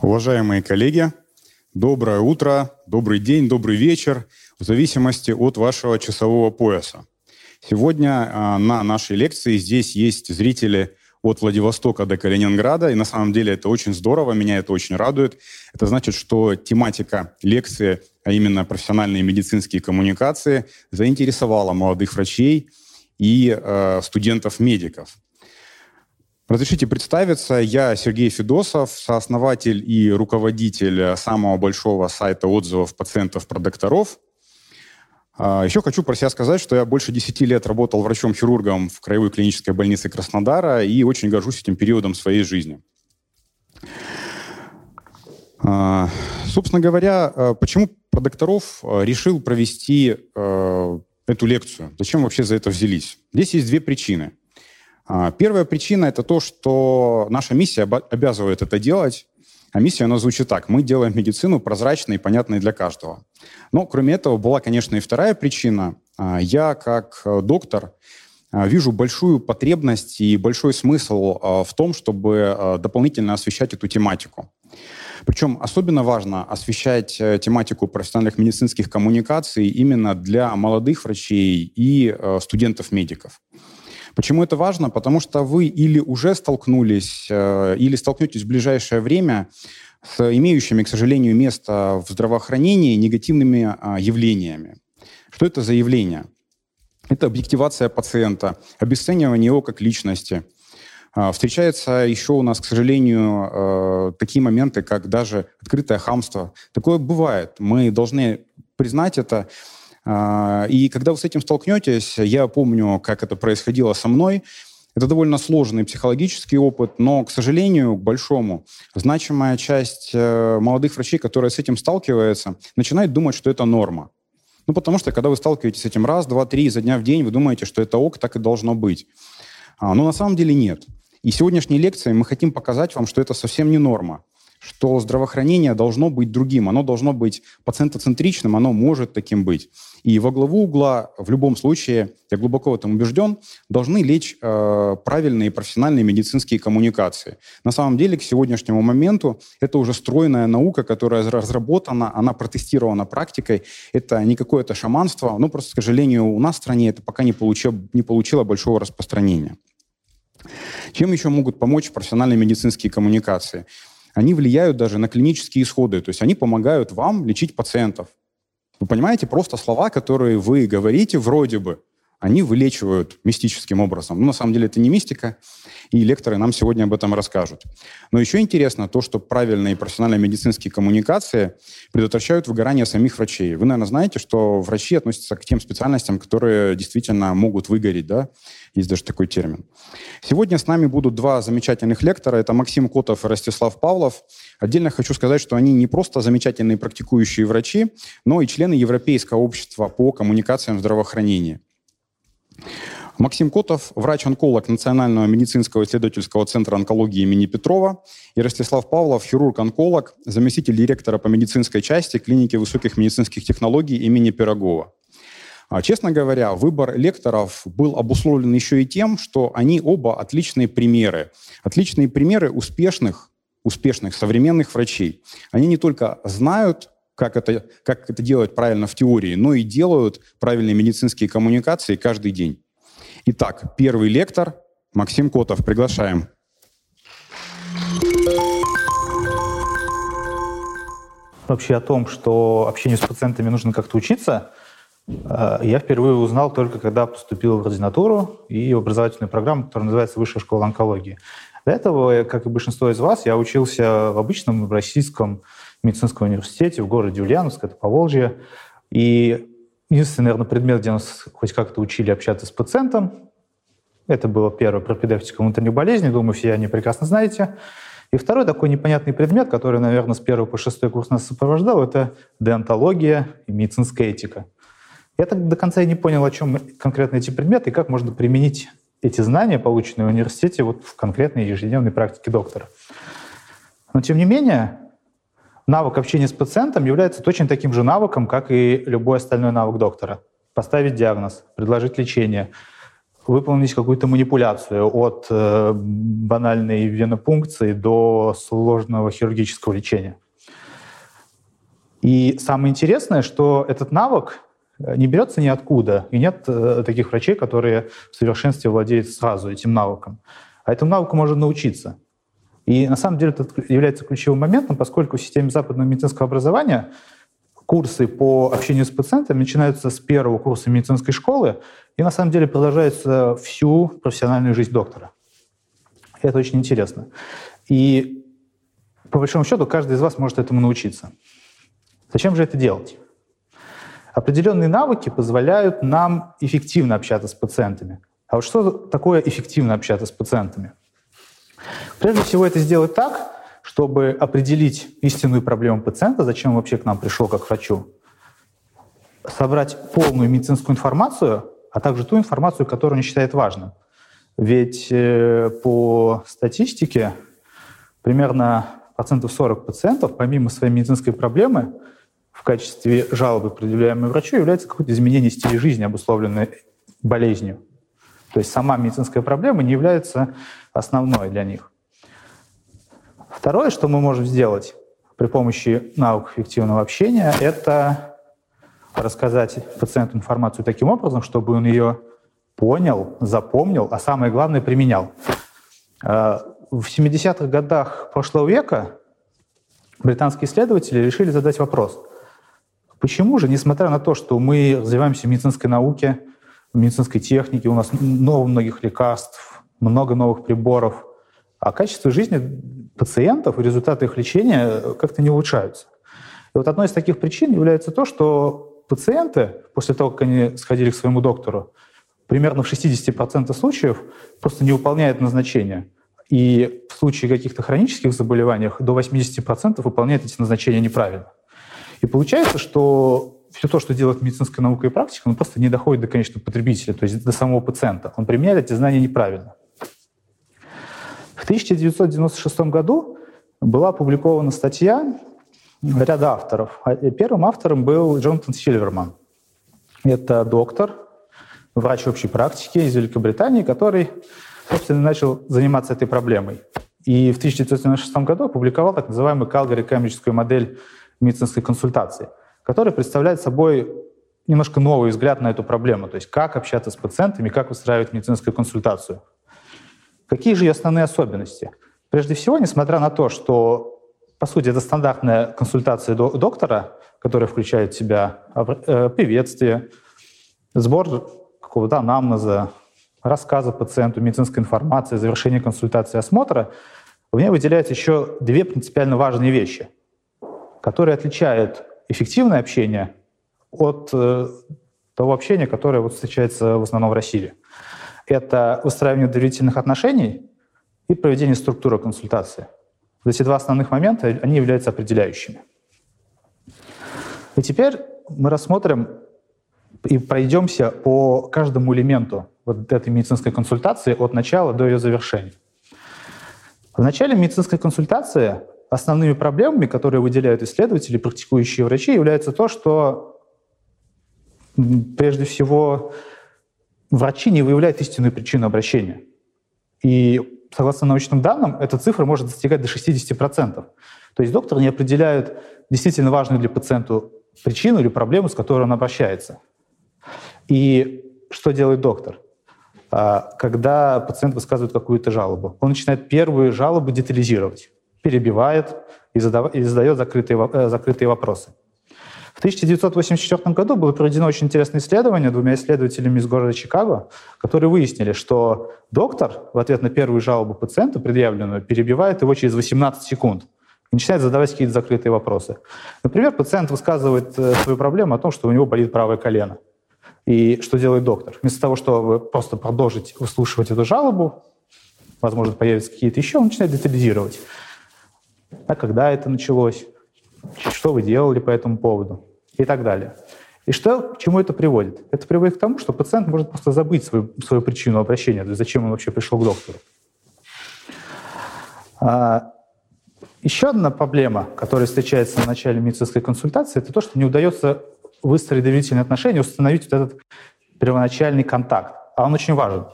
Уважаемые коллеги, доброе утро, добрый день, добрый вечер, в зависимости от вашего часового пояса. Сегодня а, на нашей лекции здесь есть зрители от Владивостока до Калининграда, и на самом деле это очень здорово, меня это очень радует. Это значит, что тематика лекции, а именно профессиональные медицинские коммуникации, заинтересовала молодых врачей и э, студентов-медиков. Разрешите представиться, я Сергей Федосов, сооснователь и руководитель самого большого сайта отзывов пациентов про. А, Еще хочу про себя сказать, что я больше 10 лет работал врачом-хирургом в Краевой клинической больнице Краснодара и очень горжусь этим периодом своей жизни. А, собственно говоря, а, почему про решил провести эту лекцию? Зачем вообще за это взялись? Здесь есть две причины. А, первая причина – это то, что наша миссия обязывает это делать. А миссия, она звучит так. Мы делаем медицину прозрачной и понятной для каждого. Но, кроме этого, была, конечно, и вторая причина. А, я, как э, доктор, а, вижу большую потребность и большой смысл в том, чтобы дополнительно освещать эту тематику. Причем особенно важно освещать э, тематику профессиональных медицинских коммуникаций именно для молодых врачей и э, студентов-медиков. Почему это важно? Потому что вы или уже столкнулись, э, или столкнетесь в ближайшее время с имеющими, к сожалению, место в здравоохранении негативными а, явлениями. Что это за явление? Это объективация пациента, обесценивание его как личности. А, встречается еще у нас, к сожалению, э, такие моменты, как даже открытое хамство. Такое бывает. Мы должны признать это и когда вы с этим столкнетесь, я помню, как это происходило со мной, это довольно сложный психологический опыт, но, к сожалению, к большому, значимая часть э, молодых врачей, которые с этим сталкиваются, начинает думать, что это норма. Ну, потому что, когда вы сталкиваетесь с этим раз, два, три, изо дня в день, вы думаете, что это ок, так и должно быть. А, но на самом деле нет. И сегодняшней лекцией мы хотим показать вам, что это совсем не норма что здравоохранение должно быть другим, оно должно быть пациентоцентричным, оно может таким быть. И во главу угла в любом случае, я глубоко в этом убежден, должны лечь э, правильные профессиональные медицинские коммуникации. На самом деле, к сегодняшнему моменту это уже стройная наука, которая разработана, она протестирована практикой. Это не какое-то шаманство, но просто, к сожалению, у нас в стране это пока не получило, не получило большого распространения. Чем еще могут помочь профессиональные медицинские коммуникации? Они влияют даже на клинические исходы, то есть они помогают вам лечить пациентов. Вы понимаете, просто слова, которые вы говорите вроде бы, они вылечивают мистическим образом. Но на самом деле это не мистика, и лекторы нам сегодня об этом расскажут. Но еще интересно то, что правильные профессиональные медицинские коммуникации предотвращают выгорание самих врачей. Вы, наверное, знаете, что врачи относятся к тем специальностям, которые действительно могут выгореть, да? Есть даже такой термин. Сегодня с нами будут два замечательных лектора. Это Максим Котов и Ростислав Павлов. Отдельно хочу сказать, что они не просто замечательные практикующие врачи, но и члены Европейского общества по коммуникациям в здравоохранении. Максим Котов, врач-онколог Национального медицинского исследовательского центра онкологии имени Петрова, и Ростислав Павлов, хирург-онколог, заместитель директора по медицинской части клиники высоких медицинских технологий имени Пирогова. А, честно говоря, выбор лекторов был обусловлен еще и тем, что они оба отличные примеры. Отличные примеры успешных, успешных современных врачей. Они не только знают, как это, как это делать правильно в теории, но и делают правильные медицинские коммуникации каждый день. Итак, первый лектор Максим Котов. Приглашаем. Вообще о том, что общению с пациентами нужно как-то учиться, э, я впервые узнал только когда поступил в ординатуру и в образовательную программу, которая называется Высшая школа онкологии. До этого, как и большинство из вас, я учился в обычном российском медицинском университете в городе Ульяновск, это Поволжье. И единственный, наверное, предмет, где нас хоть как-то учили общаться с пациентом, это было первое пропедевтика внутренних болезней, думаю, все они прекрасно знаете. И второй такой непонятный предмет, который, наверное, с первого по шестой курс нас сопровождал, это деонтология и медицинская этика. Я так до конца и не понял, о чем конкретно эти предметы и как можно применить эти знания, полученные в университете, вот в конкретной ежедневной практике доктора. Но тем не менее, навык общения с пациентом является точно таким же навыком, как и любой остальной навык доктора. Поставить диагноз, предложить лечение, выполнить какую-то манипуляцию от э, банальной венопункции до сложного хирургического лечения. И самое интересное, что этот навык э, не берется ниоткуда, и нет э, таких врачей, которые в совершенстве владеют сразу этим навыком. А этому навыку можно научиться. И на самом деле это является ключевым моментом, поскольку в системе западного медицинского образования курсы по общению с пациентами начинаются с первого курса медицинской школы и на самом деле продолжаются всю профессиональную жизнь доктора. Это очень интересно. И по большому счету каждый из вас может этому научиться. Зачем же это делать? Определенные навыки позволяют нам эффективно общаться с пациентами. А вот что такое эффективно общаться с пациентами? Прежде всего это сделать так, чтобы определить истинную проблему пациента, зачем он вообще к нам пришел как врачу, собрать полную медицинскую информацию, а также ту информацию, которую он считает важным. Ведь э, по статистике примерно процентов 40 пациентов, помимо своей медицинской проблемы, в качестве жалобы, предъявляемой врачу, является какое-то изменение стиля жизни, обусловленное болезнью. То есть сама медицинская проблема не является основной для них. Второе, что мы можем сделать при помощи наук эффективного общения, это рассказать пациенту информацию таким образом, чтобы он ее понял, запомнил, а самое главное, применял. Э, в 70-х годах прошлого века британские исследователи решили задать вопрос, Почему же, несмотря на то, что мы развиваемся в медицинской науке, в медицинской технике, у нас много многих лекарств, много новых приборов, а качество жизни пациентов и результаты их лечения как-то не улучшаются. И вот одной из таких причин является то, что пациенты, после того, как они сходили к своему доктору, примерно в 60% случаев просто не выполняют назначения. И в случае каких-то хронических заболеваний до 80% выполняют эти назначения неправильно. И получается, что все то, что делает медицинская наука и практика, он просто не доходит до конечного потребителя, то есть до самого пациента. Он применяет эти знания неправильно. В 1996 году была опубликована статья ряда авторов. А, первым автором был Джонатан Сильверман. Это доктор, врач общей практики из Великобритании, который, собственно, начал заниматься этой проблемой. И в 1996 году опубликовал так называемую Калгари-Кембриджскую модель медицинской консультации, которая представляет собой немножко новый взгляд на эту проблему, то есть как общаться с пациентами, как выстраивать медицинскую консультацию. Какие же ее основные особенности? Прежде всего, несмотря на то, что, по сути, это стандартная консультация доктора, которая включает в себя э, приветствие, сбор какого-то анамнеза, рассказа пациенту, медицинской информации, завершение консультации, осмотра, в ней выделяются еще две принципиально важные вещи который отличает эффективное общение от э, того общения, которое вот встречается в основном в России. Это выстраивание доверительных отношений и проведение структуры консультации. Вот эти два основных момента, они являются определяющими. И теперь мы рассмотрим и пройдемся по каждому элементу вот этой медицинской консультации от начала до ее завершения. В начале медицинской консультации основными проблемами, которые выделяют исследователи, практикующие врачи, является то, что прежде всего врачи не выявляют истинную причину обращения. И согласно научным данным, эта цифра может достигать до 60%. То есть доктор не определяет действительно важную для пациента причину или проблему, с которой он обращается. И что делает доктор? А, когда пациент высказывает какую-то жалобу, он начинает первую жалобу детализировать перебивает и, задает закрытые, э, закрытые вопросы. В 1984 году было проведено очень интересное исследование двумя исследователями из города Чикаго, которые выяснили, что доктор в ответ на первую жалобу пациента, предъявленную, перебивает его через 18 секунд и начинает задавать какие-то закрытые вопросы. Например, пациент высказывает э, свою проблему о том, что у него болит правое колено. И что делает доктор? Вместо того, чтобы просто продолжить выслушивать эту жалобу, возможно, появятся какие-то еще, он начинает детализировать а когда это началось, что вы делали по этому поводу и так далее. И что, к чему это приводит? Это приводит к тому, что пациент может просто забыть свою, свою причину обращения, то есть зачем он вообще пришел к доктору. А, еще одна проблема, которая встречается в начале медицинской консультации, это то, что не удается выстроить доверительные отношения, установить вот этот первоначальный контакт. а он очень важен,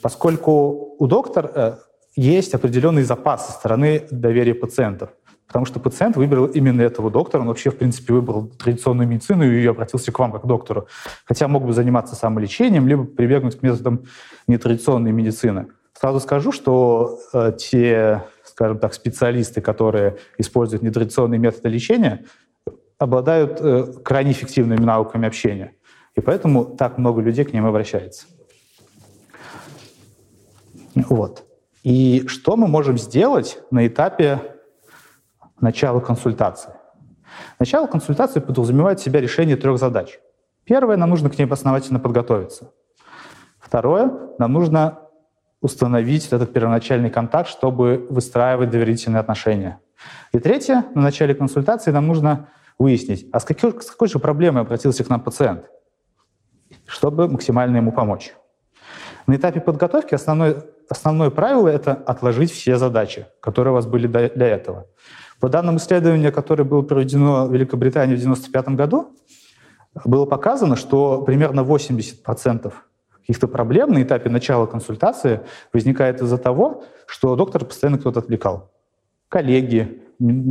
поскольку у доктора э, есть определенный запас со стороны доверия пациентов. Потому что пациент выбрал именно этого доктора, он вообще, в принципе, выбрал традиционную медицину и обратился к вам как к доктору. Хотя мог бы заниматься самолечением, либо прибегнуть к методам нетрадиционной медицины. Сразу скажу, что э, те, скажем так, специалисты, которые используют нетрадиционные методы лечения, обладают э, крайне эффективными навыками общения. И поэтому так много людей к ним обращается. Вот. И что мы можем сделать на этапе начала консультации? Начало консультации подразумевает в себя решение трех задач. Первое, нам нужно к ней основательно подготовиться. Второе, нам нужно установить этот первоначальный контакт, чтобы выстраивать доверительные отношения. И третье, на начале консультации нам нужно выяснить, а с какой, с какой же проблемой обратился к нам пациент, чтобы максимально ему помочь. На этапе подготовки основной основное правило — это отложить все задачи, которые у вас были для этого. По данным исследования, которое было проведено в Великобритании в 1995 году, было показано, что примерно 80% каких-то проблем на этапе начала консультации возникает из-за того, что доктор постоянно кто-то отвлекал. Коллеги,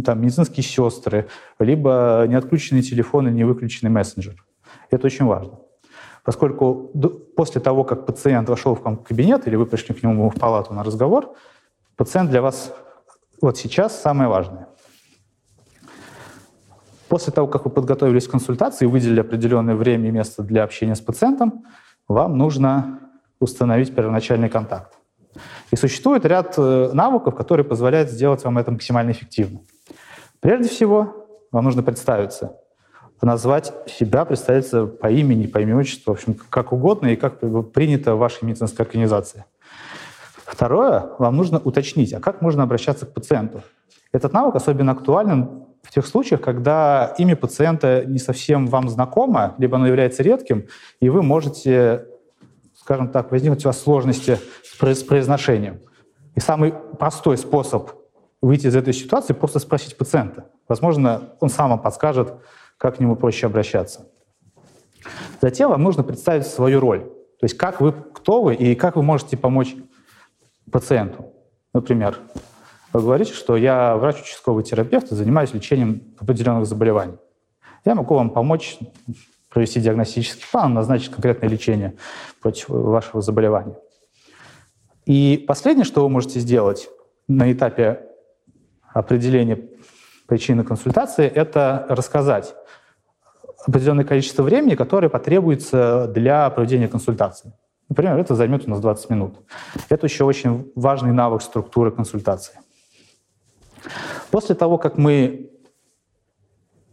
там, медицинские сестры, либо не отключенный телефон и не выключенный мессенджер. Это очень важно поскольку после того, как пациент вошел в кабинет или вы пришли к нему в палату на разговор, пациент для вас вот сейчас самое важное. После того, как вы подготовились к консультации и выделили определенное время и место для общения с пациентом, вам нужно установить первоначальный контакт. И существует ряд э, навыков, которые позволяют сделать вам это максимально эффективно. Прежде всего, вам нужно представиться назвать себя, представиться по имени, по имени отчеству, в общем, как угодно и как принято в вашей медицинской организации. Второе, вам нужно уточнить, а как можно обращаться к пациенту. Этот навык особенно актуален в тех случаях, когда имя пациента не совсем вам знакомо, либо оно является редким, и вы можете, скажем так, возникнуть у вас сложности с произношением. И самый простой способ выйти из этой ситуации — просто спросить пациента. Возможно, он сам вам подскажет, как к нему проще обращаться. Затем вам нужно представить свою роль. То есть как вы, кто вы и как вы можете помочь пациенту. Например, вы говорите, что я врач-участковый терапевт и занимаюсь лечением определенных заболеваний. Я могу вам помочь провести диагностический план, назначить конкретное лечение против вашего заболевания. И последнее, что вы можете сделать на этапе определения причины консультации, это рассказать определенное количество времени, которое потребуется для проведения консультации. Например, это займет у нас 20 минут. Это еще очень важный навык структуры консультации. После того, как мы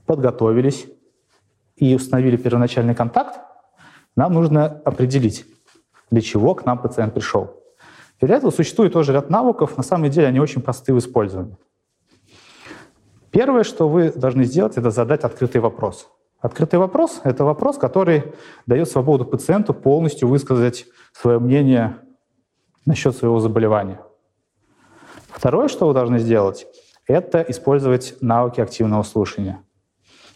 подготовились и установили первоначальный контакт, нам нужно определить, для чего к нам пациент пришел. Для этого существует тоже ряд навыков. На самом деле они очень просты в использовании. Первое, что вы должны сделать, это задать открытый вопрос. Открытый вопрос — это вопрос, который дает свободу пациенту полностью высказать свое мнение насчет своего заболевания. Второе, что вы должны сделать, это использовать навыки активного слушания.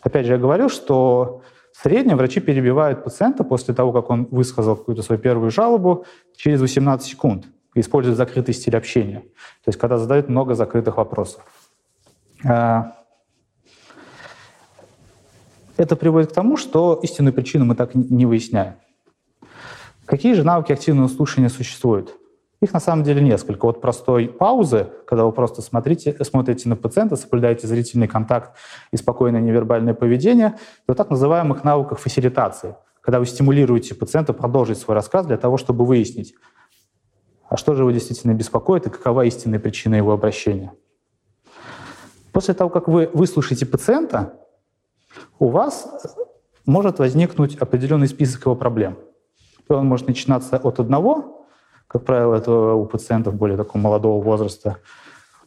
Опять же, я говорил, что в среднем врачи перебивают пациента после того, как он высказал какую-то свою первую жалобу, через 18 секунд, используют закрытый стиль общения. То есть когда задают много закрытых вопросов. А, это приводит к тому, что истинную причину мы так не выясняем. Какие же навыки активного слушания существуют? Их на самом деле несколько. От простой паузы, когда вы просто смотрите, смотрите на пациента, соблюдаете зрительный контакт и спокойное невербальное поведение, до так называемых навыков фасилитации, когда вы стимулируете пациента продолжить свой рассказ для того, чтобы выяснить, а что же его действительно беспокоит и какова истинная причина его обращения. После того, как вы выслушаете пациента, у вас может возникнуть определенный список его проблем. Он может начинаться от одного, как правило, это у пациентов более такого молодого возраста,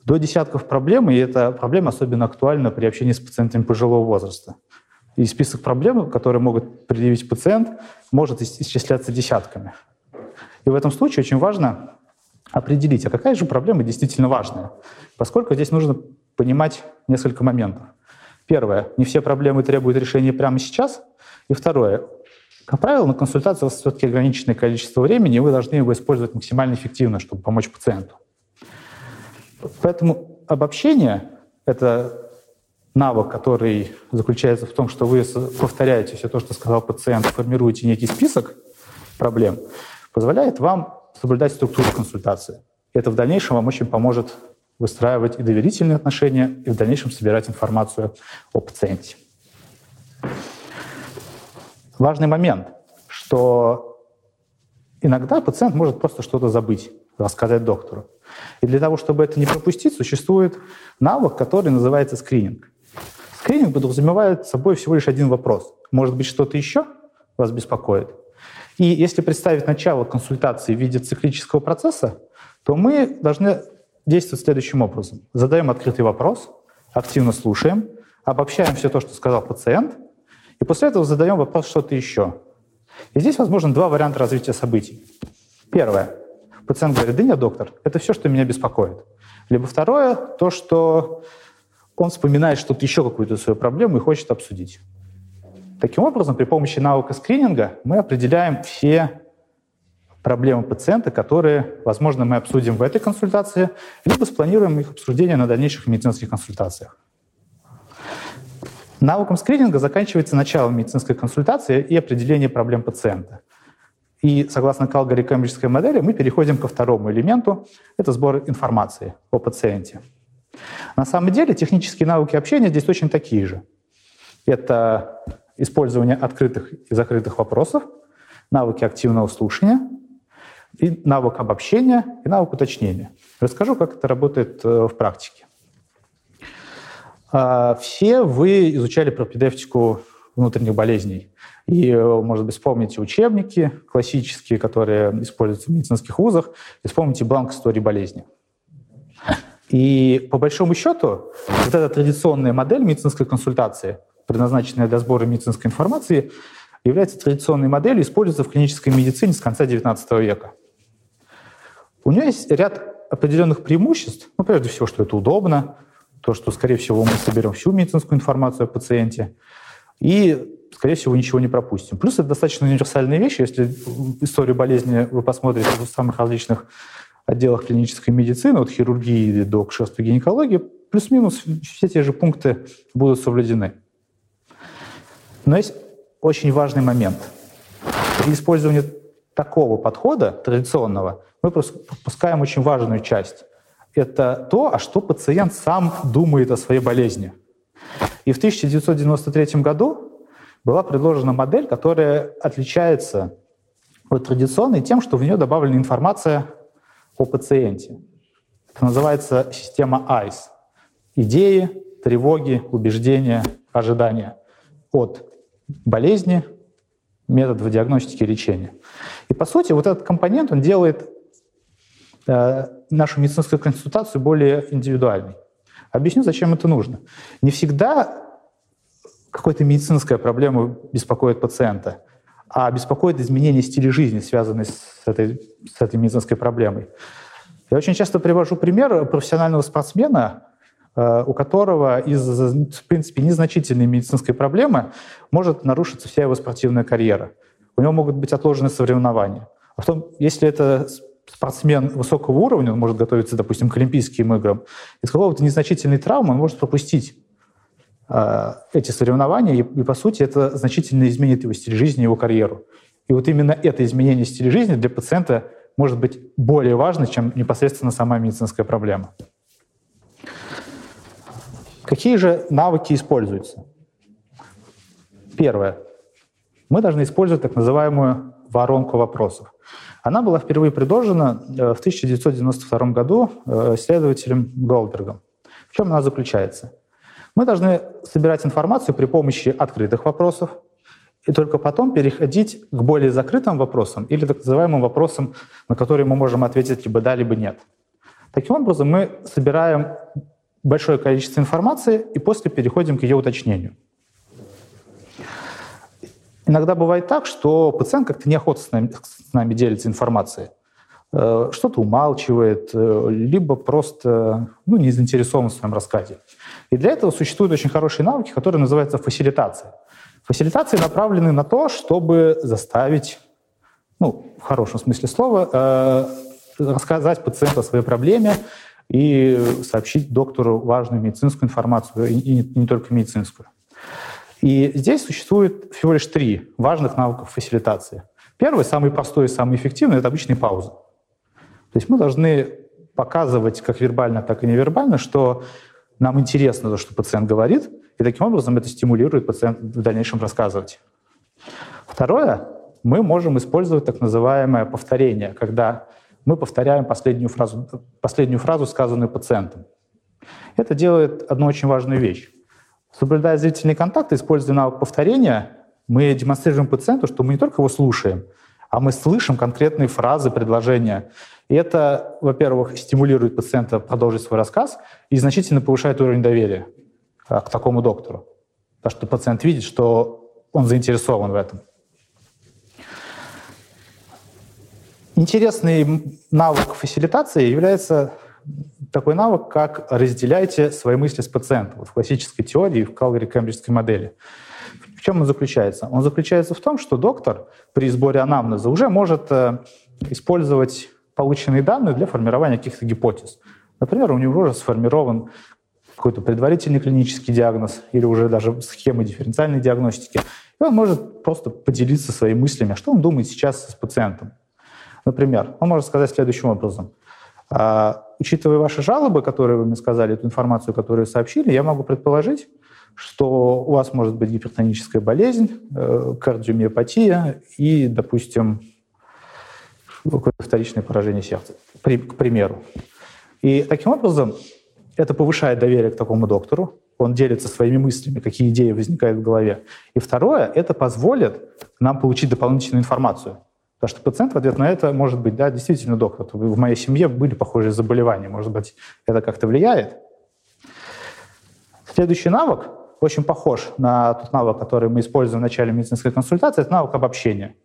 до десятков проблем, и эта проблема особенно актуальна при общении с пациентами пожилого возраста. И список проблем, которые могут предъявить пациент, может исчисляться десятками. И в этом случае очень важно определить, а какая же проблема действительно важная, поскольку здесь нужно понимать несколько моментов. Первое, не все проблемы требуют решения прямо сейчас. И второе, Как правило, на консультации у вас все-таки ограниченное количество времени, и вы должны его использовать максимально эффективно, чтобы помочь пациенту. Поэтому обобщение — это навык, который заключается в том, что вы повторяете все то, что сказал пациент, формируете некий список проблем, позволяет вам соблюдать структуру консультации. Это в дальнейшем вам очень поможет выстраивать и доверительные отношения, и в дальнейшем собирать информацию о пациенте. Важный момент, что иногда пациент может просто что-то забыть, рассказать доктору. И для того, чтобы это не пропустить, существует навык, который называется скрининг. Скрининг подразумевает собой всего лишь один вопрос. Может быть, что-то еще вас беспокоит? И если представить начало консультации в виде циклического процесса, то мы должны действовать следующим образом. Задаем открытый вопрос, активно слушаем, обобщаем все то, что сказал пациент, и после этого задаем вопрос что-то еще. И здесь возможно два варианта развития событий. Первое. Пациент говорит, да нет, доктор, это все, что меня беспокоит. Либо второе, то, что он вспоминает что-то еще, какую-то свою проблему и хочет обсудить. Таким образом, при помощи навыка скрининга мы определяем все проблемы пациента, которые, возможно, мы обсудим в этой консультации, либо спланируем их обсуждение на дальнейших медицинских консультациях. Навыком скрининга заканчивается начало медицинской консультации и определение проблем пациента. И согласно калгори-кембриджской модели мы переходим ко второму элементу — это сбор информации о пациенте. На самом деле технические навыки общения здесь очень такие же. Это использование открытых и закрытых вопросов, навыки активного слушания, и навык обобщения, и навык уточнения. Расскажу, как это работает э, в практике. А, все вы изучали пропедевтику внутренних болезней. И, э, может быть, вспомните учебники классические, которые используются в медицинских вузах, и вспомните бланк истории болезни. И по большому счету, вот эта традиционная модель медицинской консультации, предназначенная для сбора медицинской информации, является традиционной моделью, используется в клинической медицине с конца XIX века. У нее есть ряд определенных преимуществ. Ну, прежде всего, что это удобно, то, что, скорее всего, мы соберем всю медицинскую информацию о пациенте, и, скорее всего, ничего не пропустим. Плюс это достаточно универсальные вещи. Если историю болезни вы посмотрите в самых различных отделах клинической медицины, от хирургии до акушерства гинекологии, плюс-минус все те же пункты будут соблюдены. Но есть очень важный момент. При использовании такого подхода, традиционного, мы пропускаем очень важную часть. Это то, а что пациент сам думает о своей болезни. И в 1993 году была предложена модель, которая отличается от традиционной тем, что в нее добавлена информация о пациенте. Это называется система ICE. Идеи, тревоги, убеждения, ожидания от болезни, методов диагностики и лечения. И по сути вот этот компонент, он делает нашу медицинскую консультацию более индивидуальной. Объясню, зачем это нужно. Не всегда какая-то медицинская проблема беспокоит пациента – а беспокоит изменение стиля жизни, связанный с этой, с этой медицинской проблемой. Я очень часто привожу пример профессионального спортсмена, э, у которого из-за, в принципе, незначительной медицинской проблемы может нарушиться вся его спортивная карьера. У него могут быть отложены соревнования. А потом, если это спортсмен высокого уровня, он может готовиться, допустим, к Олимпийским играм, из какого-то незначительной травмы он может пропустить Э, эти соревнования, и, и, по сути, это значительно изменит его стиль жизни, его карьеру. И вот именно это изменение стиля жизни для пациента может быть более важно, чем непосредственно сама медицинская проблема. Какие же навыки используются? Первое. Мы должны использовать так называемую воронку вопросов. Она была впервые предложена э, в 1992 году э, исследователем Голдбергом. В чем она заключается? Мы должны собирать информацию при помощи открытых вопросов, и только потом переходить к более закрытым вопросам или так называемым вопросам, на которые мы можем ответить либо да, либо нет. Таким образом, мы собираем большое количество информации и после переходим к ее уточнению. Иногда бывает так, что пациент как-то неохотно с нами, с нами делится информацией. Э, что-то умалчивает, э, либо просто ну, не заинтересован в своем рассказе. И для этого существуют очень хорошие навыки, которые называются фасилитация. Фасилитации направлены на то, чтобы заставить, ну, в хорошем смысле слова, э, рассказать пациенту о своей проблеме и сообщить доктору важную медицинскую информацию, и не, не только медицинскую. И здесь существует всего лишь три важных навыков фасилитации. Первый, самый простой и самый эффективный, это обычные паузы. То есть мы должны показывать как вербально, так и невербально, что нам интересно то, что пациент говорит, и таким образом это стимулирует пациента в дальнейшем рассказывать. Второе, мы можем использовать так называемое повторение, когда мы повторяем последнюю фразу, последнюю фразу, сказанную пациентом. Это делает одну очень важную вещь. Соблюдая зрительный контакт, используя навык повторения, мы демонстрируем пациенту, что мы не только его слушаем, а мы слышим конкретные фразы, предложения. И это, во-первых, стимулирует пациента продолжить свой рассказ и значительно повышает уровень доверия а, к такому доктору. Потому что пациент видит, что он заинтересован в этом. Интересный навык фасилитации является такой навык, как разделяйте свои мысли с пациентом. Вот в классической теории, в Калгари-Кембриджской модели. В чем он заключается? Он заключается в том, что доктор при сборе анамнеза уже может э, использовать полученные данные для формирования каких-то гипотез. Например, у него уже сформирован какой-то предварительный клинический диагноз или уже даже схемы дифференциальной диагностики. И он может просто поделиться своими мыслями, а что он думает сейчас с пациентом. Например, он может сказать следующим образом. А, учитывая ваши жалобы, которые вы мне сказали, эту информацию, которую сообщили, я могу предположить, что у вас может быть гипертоническая болезнь, э, кардиомиопатия и, допустим, вторичное поражение сердца, к примеру. И таким образом это повышает доверие к такому доктору, он делится своими мыслями, какие идеи возникают в голове. И второе, это позволит нам получить дополнительную информацию. Потому что пациент в ответ на это может быть, да, действительно, доктор, в моей семье были похожие заболевания, может быть, это как-то влияет. Следующий навык очень похож на тот навык, который мы используем в начале медицинской консультации, это навык обобщения.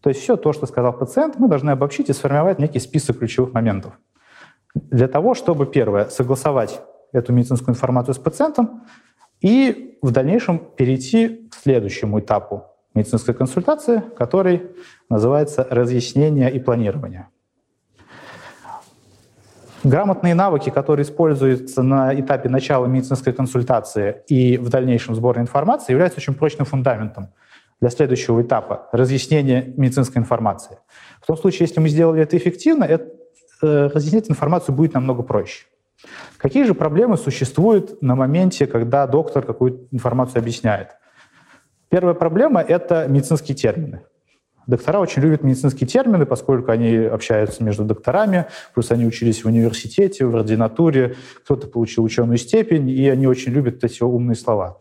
То есть все то, что сказал пациент, мы должны обобщить и сформировать некий список ключевых моментов. Для того, чтобы, первое, согласовать эту медицинскую информацию с пациентом и в дальнейшем перейти к следующему этапу медицинской консультации, который называется разъяснение и планирование. Грамотные навыки, которые используются на этапе начала медицинской консультации и в дальнейшем сбора информации, являются очень прочным фундаментом для следующего этапа разъяснения медицинской информации. В том случае, если мы сделали это эффективно, это, э, разъяснять информацию будет намного проще. Какие же проблемы существуют на моменте, когда доктор какую-то информацию объясняет? Первая проблема — это медицинские термины. Доктора очень любят медицинские термины, поскольку они общаются между докторами, плюс они учились в университете, в ординатуре, кто-то получил ученую степень, и они очень любят эти умные слова.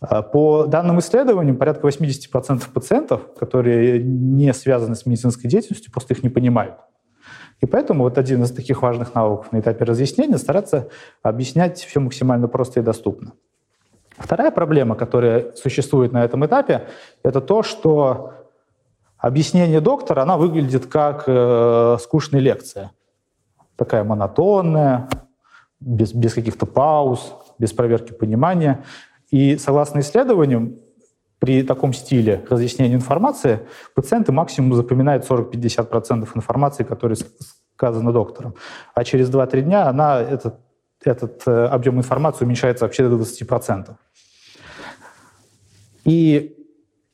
А, по данным исследованиям, порядка 80% пациентов, которые не связаны с медицинской деятельностью, просто их не понимают. И поэтому вот один из таких важных навыков на этапе разъяснения — стараться объяснять все максимально просто и доступно. Вторая проблема, которая существует на этом этапе, это то, что объяснение доктора, она выглядит как э, скучная лекция. Такая монотонная, без, без каких-то пауз, без проверки понимания. И согласно исследованиям, при таком стиле разъяснения информации пациенты максимум запоминают 40-50% информации, которая сказана доктором. А через 2-3 дня она, этот, этот э, объем информации уменьшается вообще до 20%. И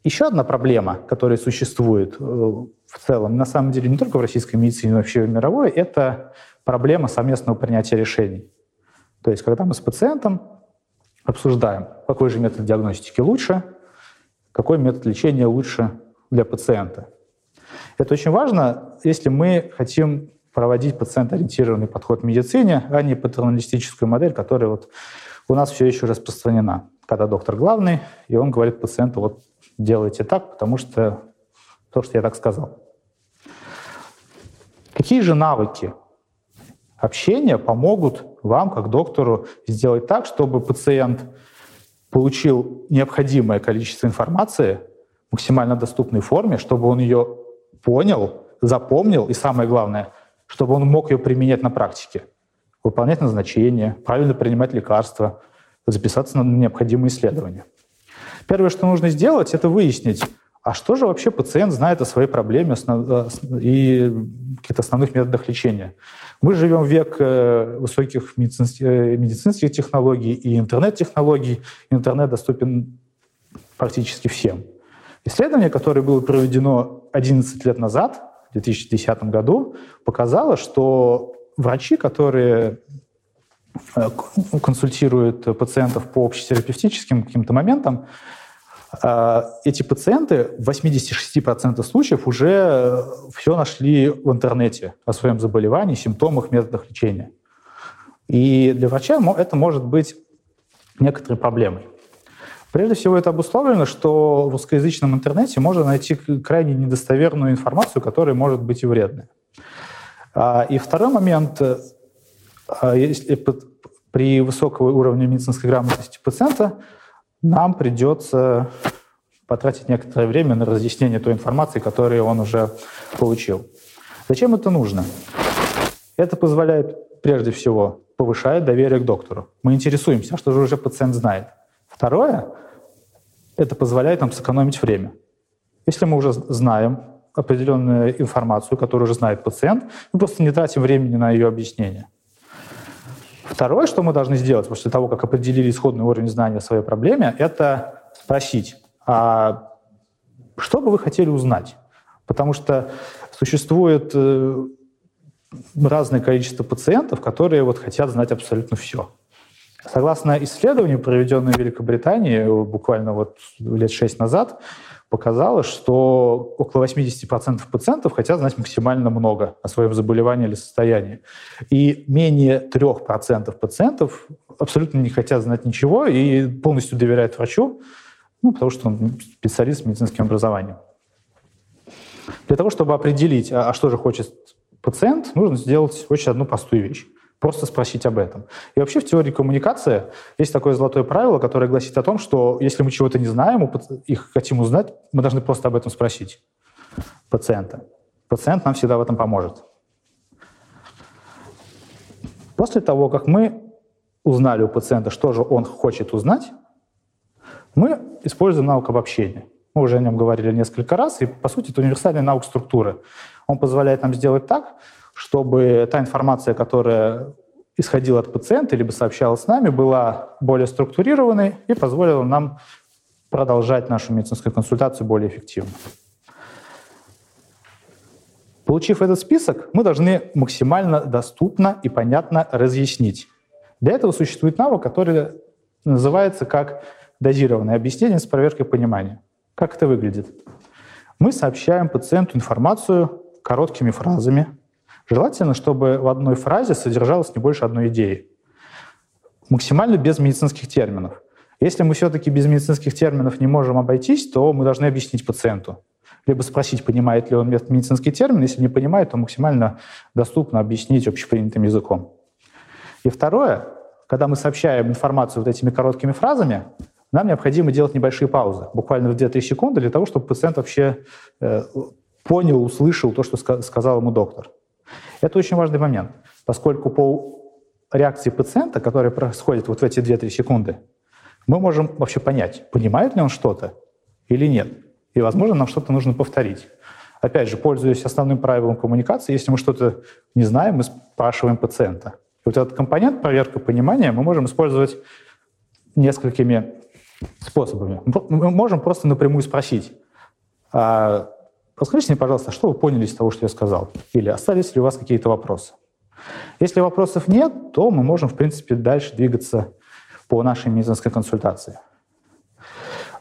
еще одна проблема, которая существует э, в целом, на самом деле не только в российской медицине, но вообще в мировой, это проблема совместного принятия решений. То есть, когда мы с пациентом обсуждаем, какой же метод диагностики лучше, какой метод лечения лучше для пациента. Это очень важно, если мы хотим проводить пациент-ориентированный подход в медицине, а не патерналистическую модель, которая вот у нас все еще распространена. Когда доктор главный, и он говорит пациенту, вот делайте так, потому что то, что я так сказал. Какие же навыки общения помогут вам, как доктору, сделать так, чтобы пациент получил необходимое количество информации в максимально доступной форме, чтобы он ее понял, запомнил и, самое главное, чтобы он мог ее применять на практике, выполнять назначения, правильно принимать лекарства, записаться на необходимые исследования. Первое, что нужно сделать, это выяснить, а что же вообще пациент знает о своей проблеме э, и каких-то основных методах лечения. Мы живем в век э, высоких э, медицинских технологий и интернет-технологий. Интернет доступен практически всем. Исследование, которое было проведено 11 лет назад, в 2010 году, показало, что врачи, которые э, консультируют пациентов по общетерапевтическим каким-то моментам, э, эти пациенты в 86% случаев уже все нашли в интернете о своем заболевании, симптомах, методах лечения. И для врача это может быть некоторой проблемой. Прежде всего это обусловлено, что в русскоязычном интернете можно найти крайне недостоверную информацию, которая может быть и вредной. А, и второй момент, а, если при высоком уровне медицинской грамотности пациента нам придется потратить некоторое время на разъяснение той информации, которую он уже получил. Зачем это нужно? Это позволяет, прежде всего, повышает доверие к доктору. Мы интересуемся, а что же уже пациент знает. Второе, это позволяет нам сэкономить время. Если мы уже знаем определенную информацию, которую уже знает пациент, мы просто не тратим времени на ее объяснение. Второе, что мы должны сделать после того, как определили исходный уровень знания о своей проблеме, это спросить, а что бы вы хотели узнать? Потому что существует э, разное количество пациентов, которые вот хотят знать абсолютно все. Согласно исследованию, проведенному в Великобритании буквально вот лет шесть назад, показалось, что около 80% пациентов хотят знать максимально много о своем заболевании или состоянии. И менее 3% пациентов абсолютно не хотят знать ничего и полностью доверяют врачу, ну, потому что он специалист с медицинским образованием. Для того, чтобы определить, а, а что же хочет пациент, нужно сделать очень одну простую вещь просто спросить об этом. И вообще в теории коммуникации есть такое золотое правило, которое гласит о том, что если мы чего-то не знаем, и хотим узнать, мы должны просто об этом спросить пациента. Пациент нам всегда в этом поможет. После того, как мы узнали у пациента, что же он хочет узнать, мы используем навык обобщения. Мы уже о нем говорили несколько раз, и, по сути, это универсальный навык структуры. Он позволяет нам сделать так, чтобы та информация, которая исходила от пациента, либо сообщалась с нами, была более структурированной и позволила нам продолжать нашу медицинскую консультацию более эффективно. Получив этот список, мы должны максимально доступно и понятно разъяснить. Для этого существует навык, который называется как дозированное объяснение с проверкой понимания. Как это выглядит? Мы сообщаем пациенту информацию короткими фразами, Желательно, чтобы в одной фразе содержалось не больше одной идеи. Максимально без медицинских терминов. Если мы все-таки без медицинских терминов не можем обойтись, то мы должны объяснить пациенту. Либо спросить, понимает ли он медицинский термин. Если не понимает, то максимально доступно объяснить общепринятым языком. И второе, когда мы сообщаем информацию вот этими короткими фразами, нам необходимо делать небольшие паузы, буквально в 2-3 секунды, для того, чтобы пациент вообще э, понял, услышал то, что сказал ему доктор. Это очень важный момент, поскольку по реакции пациента, которая происходит вот в эти 2-3 секунды, мы можем вообще понять, понимает ли он что-то или нет. И, возможно, нам что-то нужно повторить. Опять же, пользуясь основным правилом коммуникации, если мы что-то не знаем, мы спрашиваем пациента. И вот этот компонент проверка понимания мы можем использовать несколькими способами. Мы можем просто напрямую спросить, а Расскажите мне, пожалуйста, что вы поняли из того, что я сказал? Или остались ли у вас какие-то вопросы? Если вопросов нет, то мы можем, в принципе, дальше двигаться по нашей медицинской консультации.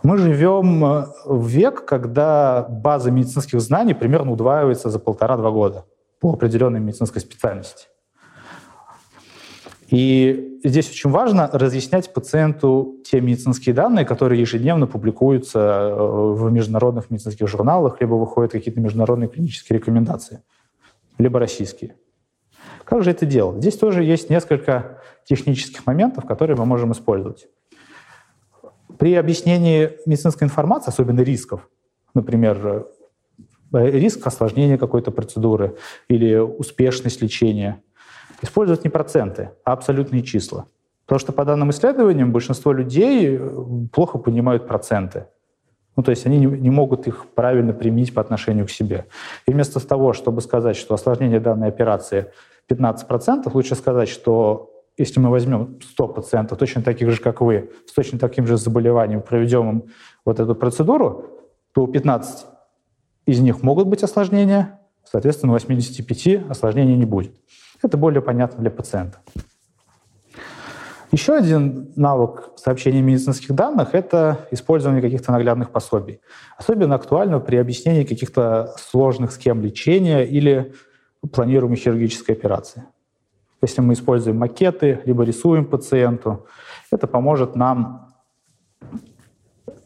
Мы живем э, в век, когда база медицинских знаний примерно удваивается за полтора-два года по определенной медицинской специальности. И здесь очень важно разъяснять пациенту те медицинские данные, которые ежедневно публикуются э, в международных медицинских журналах, либо выходят какие-то международные клинические рекомендации, либо российские. Как же это делать? Здесь тоже есть несколько технических моментов, которые мы можем использовать. При объяснении медицинской информации, особенно рисков, например, э, риск осложнения какой-то процедуры или успешность лечения – использовать не проценты, а абсолютные числа. Потому что по данным исследованиям большинство людей плохо понимают проценты. Ну, то есть они не, не могут их правильно применить по отношению к себе. И вместо того, чтобы сказать, что осложнение данной операции 15%, лучше сказать, что если мы возьмем 100 пациентов, точно таких же, как вы, с точно таким же заболеванием, проведем им вот эту процедуру, то у 15 из них могут быть осложнения, соответственно, у 85 осложнений не будет. Это более понятно для пациента. Еще один навык сообщения медицинских данных — это использование каких-то наглядных пособий. Особенно актуально при объяснении каких-то сложных схем лечения или планируемой хирургической операции. Если мы используем макеты, либо рисуем пациенту, это поможет нам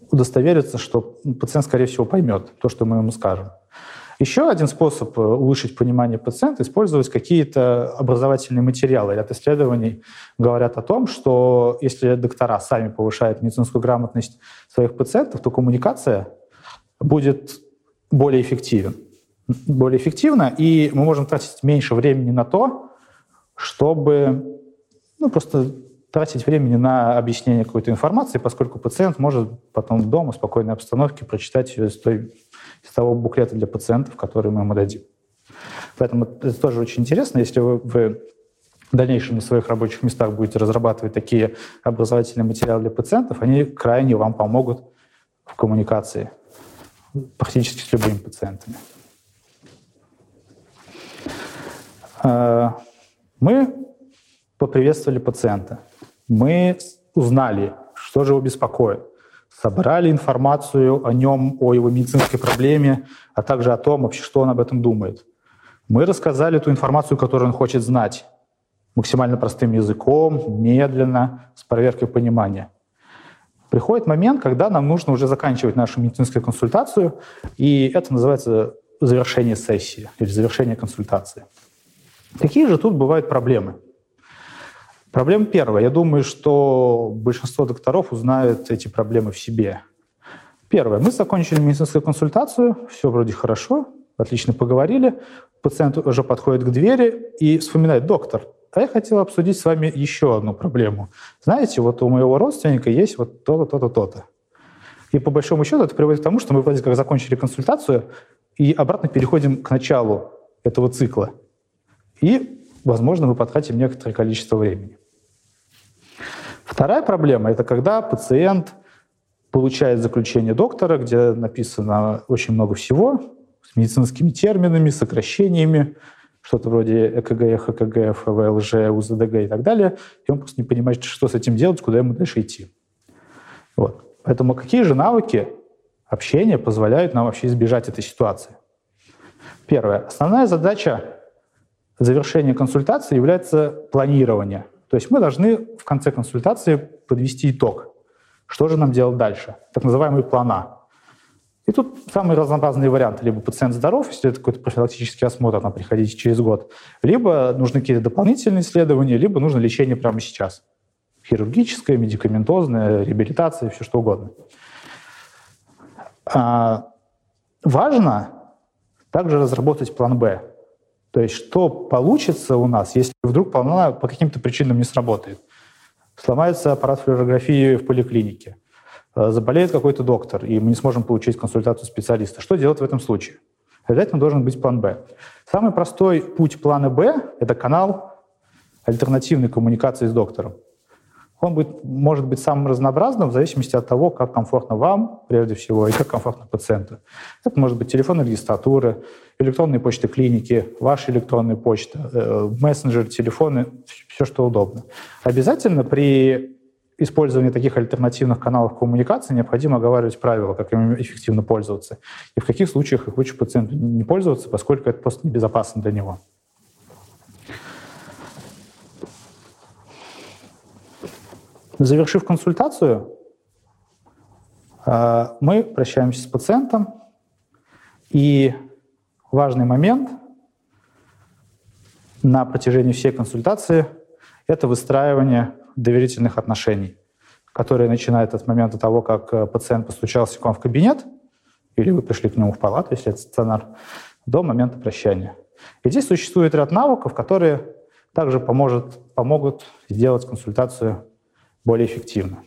удостовериться, что пациент, скорее всего, поймет то, что мы ему скажем. Еще один способ э, улучшить понимание пациента — использовать какие-то образовательные материалы. Ряд исследований говорят о том, что если доктора сами повышают медицинскую грамотность своих пациентов, то коммуникация будет более эффективен. Более эффективна, и мы можем тратить меньше времени на то, чтобы ну, просто тратить времени на объяснение какой-то информации, поскольку пациент может потом дома в спокойной обстановке прочитать ее из той из того буклета для пациентов, который мы ему дадим. Поэтому это тоже очень интересно, если вы, вы в дальнейшем на своих рабочих местах будете разрабатывать такие образовательные материалы для пациентов, они крайне вам помогут в коммуникации практически с любыми пациентами. А, мы поприветствовали пациента. Мы узнали, что же его беспокоит собрали информацию о нем, о его медицинской проблеме, а также о том, вообще, что он об этом думает. Мы рассказали ту информацию, которую он хочет знать, максимально простым языком, медленно, с проверкой понимания. Приходит момент, когда нам нужно уже заканчивать нашу медицинскую консультацию, и это называется завершение сессии или завершение консультации. Какие же тут бывают проблемы? Проблема первая. Я думаю, что большинство докторов узнают эти проблемы в себе. Первое. Мы закончили медицинскую консультацию, все вроде хорошо, отлично поговорили. Пациент уже подходит к двери и вспоминает, доктор, а я хотел обсудить с вами еще одну проблему. Знаете, вот у моего родственника есть вот то-то, то-то, то-то. И по большому счету это приводит к тому, что мы вроде как закончили консультацию и обратно переходим к началу этого цикла. И, возможно, мы потратим некоторое количество времени. Вторая проблема – это когда пациент получает заключение доктора, где написано очень много всего, с медицинскими терминами, сокращениями, что-то вроде ЭКГ, ХКГ, ФВЛЖ, УЗДГ и так далее, и он просто не понимает, что с этим делать, куда ему дальше идти. Вот. Поэтому какие же навыки общения позволяют нам вообще избежать этой ситуации? Первое. Основная задача завершения консультации является планирование – то есть мы должны в конце консультации подвести итог. Что же нам делать дальше? Так называемый план А. И тут самые разнообразные варианты. Либо пациент здоров, если это какой-то профилактический осмотр, там, приходите через год. Либо нужны какие-то дополнительные исследования, либо нужно лечение прямо сейчас. Хирургическое, медикаментозное, реабилитация, все что угодно. А, важно также разработать план «Б». То есть что получится у нас, если вдруг плана по каким-то причинам не сработает? Сломается аппарат флюорографии в поликлинике, э, заболеет какой-то доктор, и мы не сможем получить консультацию специалиста. Что делать в этом случае? Обязательно должен быть план «Б». Самый простой путь плана «Б» — это канал альтернативной коммуникации с доктором. Он будет, может быть самым разнообразным в зависимости от того, как комфортно вам, прежде всего, и как комфортно пациенту. Это может быть телефонная регистратура, электронные почты клиники, ваша электронная почта, э, мессенджер, телефоны, все, что удобно. Обязательно при использовании таких альтернативных каналов коммуникации необходимо оговаривать правила, как им эффективно пользоваться. И в каких случаях их лучше пациенту не пользоваться, поскольку это просто небезопасно для него. Завершив консультацию, э, мы прощаемся с пациентом, и важный момент на протяжении всей консультации – это выстраивание доверительных отношений, которые начинают от момента того, как э, пациент постучался к вам в кабинет, или вы пришли к нему в палату, если это стационар, до момента прощания. И здесь существует ряд навыков, которые также поможет, помогут сделать консультацию более эффективно.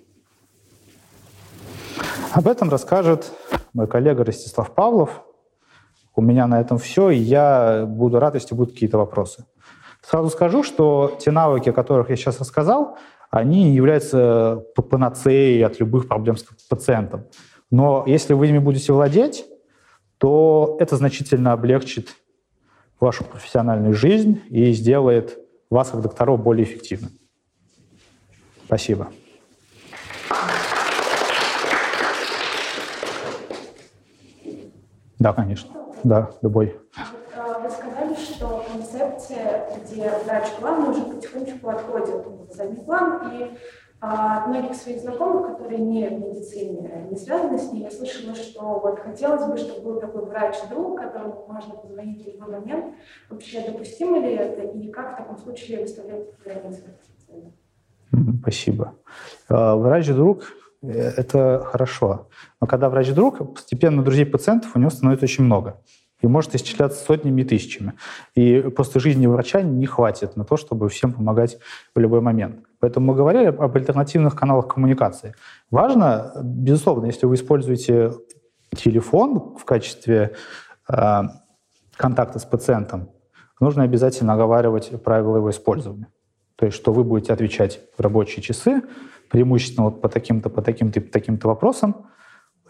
Об этом расскажет мой коллега Ростислав Павлов. У меня на этом все, и я буду рад, если будут какие-то вопросы. Сразу скажу, что те навыки, о которых я сейчас рассказал, они не являются панацеей от любых проблем с пациентом. Но если вы ими будете владеть, то это значительно облегчит вашу профессиональную жизнь и сделает вас, как докторов, более эффективным. Спасибо. Да, конечно. Да, любой. А, вы сказали, что концепция, где врач главный уже потихонечку отходит в задний план, и а, от многих своих знакомых, которые не в медицине, не связаны с ней, я слышала, что вот хотелось бы, чтобы был такой врач-друг, которому можно позвонить в любой момент. Вообще допустимо ли это, и как в таком случае выставлять границы? Спасибо. А, врач-друг – это хорошо. Но когда врач-друг, постепенно друзей пациентов у него становится очень много и может исчисляться сотнями и тысячами. И просто жизни врача не хватит на то, чтобы всем помогать в любой момент. Поэтому мы говорили об альтернативных каналах коммуникации. Важно, безусловно, если вы используете телефон в качестве э, контакта с пациентом, нужно обязательно оговаривать правила его использования. То есть, что вы будете отвечать в рабочие часы, преимущественно вот по таким-то, по таким-то, по таким-то вопросам,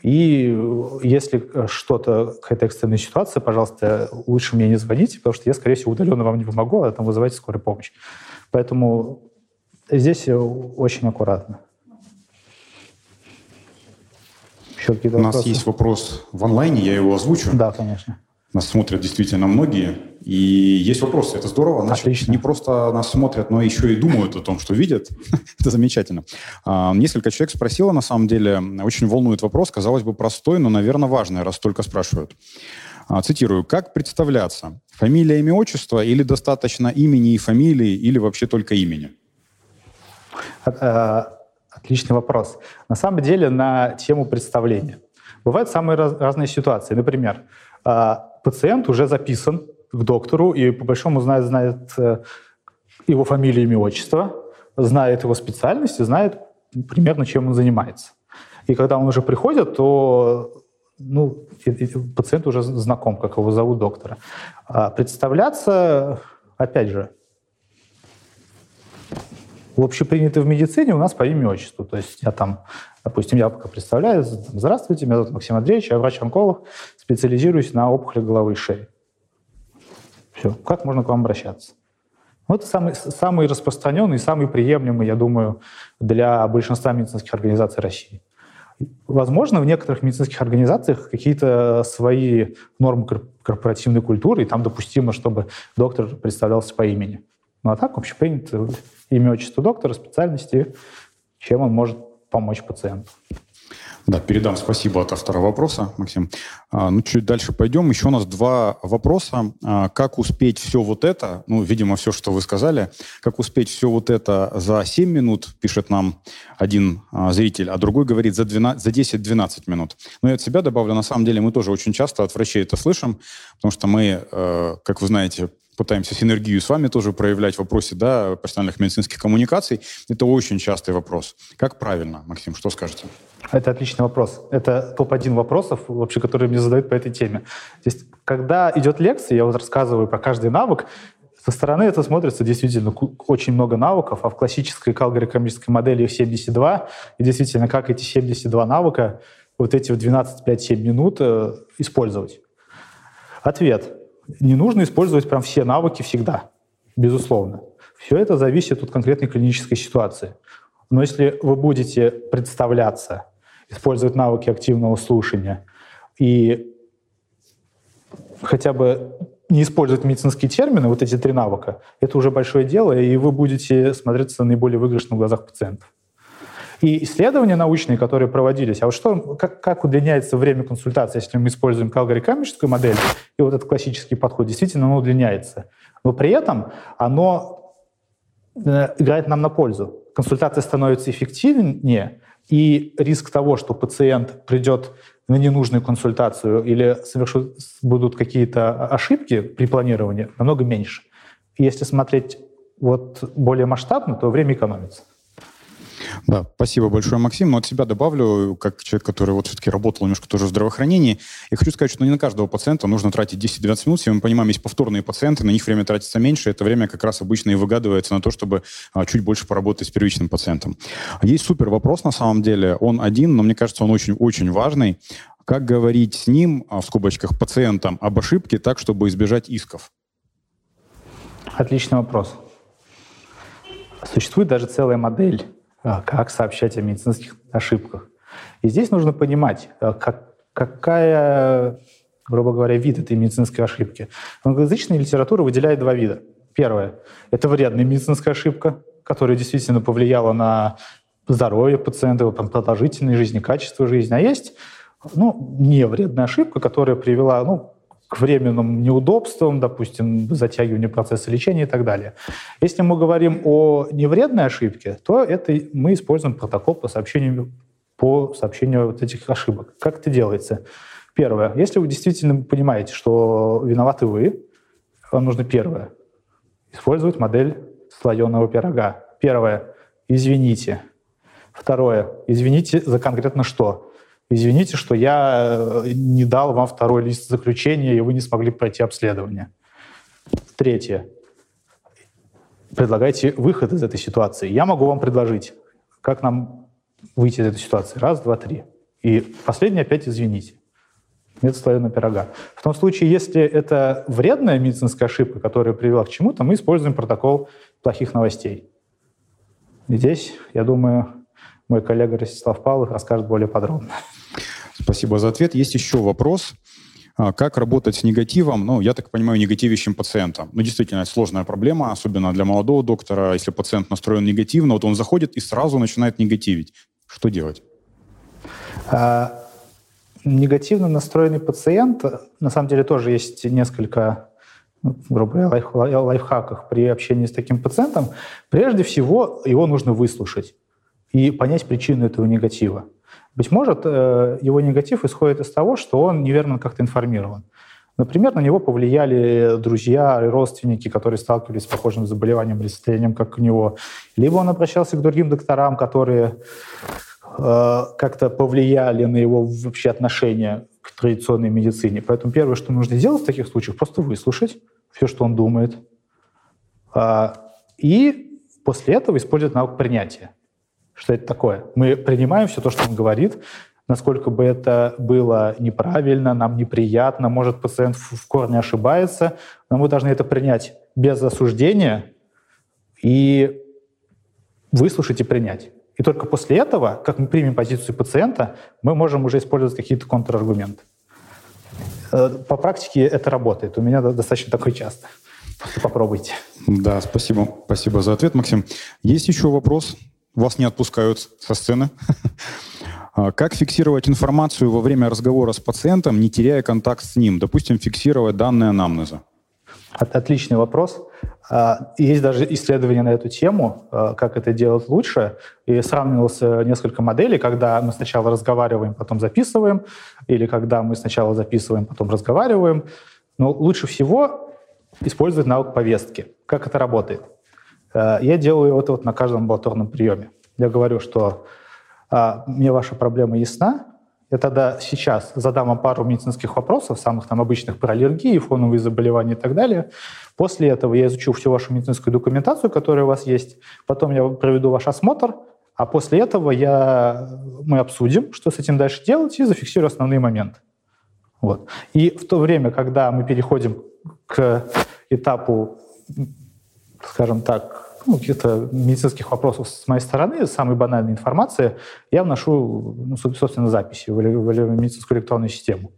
и если что-то, какая-то экстренная ситуация, пожалуйста, лучше мне не звоните, потому что я, скорее всего, удаленно вам не помогу, а там вызывайте скорую помощь. Поэтому здесь очень аккуратно. Еще У вопросы? нас есть вопрос в онлайне, я его озвучу. Да, конечно. Нас смотрят действительно многие. И есть вопросы. Это здорово. Значит, Отлично. не просто нас смотрят, но еще и думают о том, что видят. Это замечательно. А, несколько человек спросило, на самом деле, очень волнует вопрос, казалось бы, простой, но, наверное, важный, раз только спрашивают. А, цитирую. Как представляться? Фамилия, имя, отчество или достаточно имени и фамилии, или вообще только имени? Э, отличный вопрос. На самом деле, на тему представления. Бывают самые разные ситуации. Например, а, пациент уже записан к доктору и по большому знает, знает э, его фамилию, имя, отчество, знает его специальность и знает примерно, чем он занимается. И когда он уже приходит, то ну, пациент уже знаком, как его зовут доктора. А представляться, опять же, в общепринято в медицине у нас по имени отчеству. То есть я там, допустим, я пока представляю, здравствуйте, меня зовут Максим Андреевич, я врач-онколог, специализируюсь на опухоли головы и шеи. Все. Как можно к вам обращаться? Вот самый, самый распространенный, самый приемлемый, я думаю, для большинства медицинских организаций России. Возможно, в некоторых медицинских организациях какие-то свои нормы корпоративной культуры, и там допустимо, чтобы доктор представлялся по имени. Ну а так общепринято имя, отчество доктора, специальности, чем он может помочь пациенту. Да, передам спасибо от автора вопроса, Максим. А, ну, чуть дальше пойдем. Еще у нас два вопроса. А, как успеть все вот это, ну, видимо, все, что вы сказали, как успеть все вот это за 7 минут, пишет нам один а, зритель, а другой говорит за, 12, за 10-12 минут. Ну, я от себя добавлю, на самом деле мы тоже очень часто от врачей это слышим, потому что мы, э, как вы знаете, пытаемся синергию с вами тоже проявлять в вопросе да, профессиональных медицинских коммуникаций. Это очень частый вопрос. Как правильно, Максим, что скажете? Это отличный вопрос. Это топ-1 вопросов, вообще, которые мне задают по этой теме. То есть, когда идет лекция, я вот рассказываю про каждый навык, со стороны это смотрится действительно очень много навыков, а в классической калгорикомической модели их 72. И действительно, как эти 72 навыка вот эти в 12-5-7 минут э, использовать? Ответ не нужно использовать прям все навыки всегда, безусловно. Все это зависит от конкретной клинической ситуации. Но если вы будете представляться, использовать навыки активного слушания и хотя бы не использовать медицинские термины, вот эти три навыка, это уже большое дело, и вы будете смотреться наиболее выигрышно в глазах пациентов. И исследования научные, которые проводились, а вот что, как, как удлиняется время консультации, если мы используем калгорикамическую модель, и вот этот классический подход, действительно, оно удлиняется. Но при этом оно э, играет нам на пользу. Консультация становится эффективнее, и риск того, что пациент придет на ненужную консультацию или совершут, будут какие-то ошибки при планировании, намного меньше. Если смотреть вот более масштабно, то время экономится. Да, спасибо большое, Максим. Но от себя добавлю, как человек, который вот все-таки работал немножко тоже в здравоохранении, я хочу сказать, что не на каждого пациента нужно тратить 10-12 минут. Если мы понимаем, есть повторные пациенты, на них время тратится меньше, это время как раз обычно и выгадывается на то, чтобы а, чуть больше поработать с первичным пациентом. Есть супер вопрос на самом деле. Он один, но мне кажется, он очень-очень важный. Как говорить с ним, а, в скобочках, пациентам об ошибке так, чтобы избежать исков? Отличный вопрос. Существует даже целая модель, как сообщать о медицинских ошибках. И здесь нужно понимать, а, как, какая, грубо говоря, вид этой медицинской ошибки. Англоязычная литература выделяет два вида. Первое — это вредная медицинская ошибка, которая действительно повлияла на здоровье пациента, продолжительность жизни, качество жизни. А есть ну, не вредная ошибка, которая привела ну, к временным неудобствам, допустим, затягиванию процесса лечения и так далее. Если мы говорим о невредной ошибке, то это мы используем протокол по сообщению, по сообщению вот этих ошибок. Как это делается? Первое. Если вы действительно понимаете, что виноваты вы, вам нужно первое. Использовать модель слоеного пирога. Первое. Извините. Второе. Извините за конкретно что? Извините, что я э, не дал вам второй лист заключения, и вы не смогли пройти обследование. Третье. Предлагайте выход из этой ситуации. Я могу вам предложить, как нам выйти из этой ситуации. Раз, два, три. И последнее опять извините. Метод слоеного пирога. В том случае, если это вредная медицинская ошибка, которая привела к чему-то, мы используем протокол плохих новостей. И здесь, я думаю, мой коллега Ростислав Павлов расскажет более подробно. Спасибо за ответ. Есть еще вопрос. А, как работать с негативом? Ну, я так понимаю, негативящим пациентом. Ну, действительно, это сложная проблема, особенно для молодого доктора. Если пациент настроен негативно, вот он заходит и сразу начинает негативить. Что делать? А, негативно настроенный пациент, на самом деле, тоже есть несколько ну, грубо говоря, лайф, лайфхаках при общении с таким пациентом. Прежде всего, его нужно выслушать и понять причину этого негатива. Быть может, э, его негатив исходит из того, что он неверно как-то информирован. Например, на него повлияли друзья и родственники, которые сталкивались с похожим заболеванием или состоянием, как у него. Либо он обращался к другим докторам, которые э, как-то повлияли на его вообще отношение к традиционной медицине. Поэтому первое, что нужно сделать в таких случаях, просто выслушать все, что он думает. Э, и после этого использовать навык принятия что это такое. Мы принимаем все то, что он говорит, насколько бы это было неправильно, нам неприятно, может, пациент в корне ошибается, но мы должны это принять без осуждения и выслушать и принять. И только после этого, как мы примем позицию пациента, мы можем уже использовать какие-то контраргументы. Э, по практике это работает. У меня достаточно такое часто. Попробуйте. Да, спасибо. Спасибо за ответ, Максим. Есть еще вопрос? Вас не отпускают со сцены. А как фиксировать информацию во время разговора с пациентом, не теряя контакт с ним? Допустим, фиксировать данные анамнеза. Отличный вопрос. А, есть даже исследования на эту тему, а, как это делать лучше. И сравнивалось несколько моделей, когда мы сначала разговариваем, потом записываем, или когда мы сначала записываем, потом разговариваем. Но лучше всего использовать навык повестки. Как это работает? Э, я делаю это вот на каждом амбулаторном приеме. Я говорю, что а, мне ваша проблема ясна, я тогда сейчас задам вам пару медицинских вопросов, самых там обычных про аллергии, фоновые заболевания и так далее. После этого я изучу всю вашу медицинскую документацию, которая у вас есть. Потом я проведу ваш осмотр, а после этого я, мы обсудим, что с этим дальше делать, и зафиксирую основные моменты. Вот. И в то время, когда мы переходим к этапу скажем так, ну, каких-то медицинских вопросов с моей стороны, самой банальной информации, я вношу, ну, собственно, записи в, медицинскую электронную систему.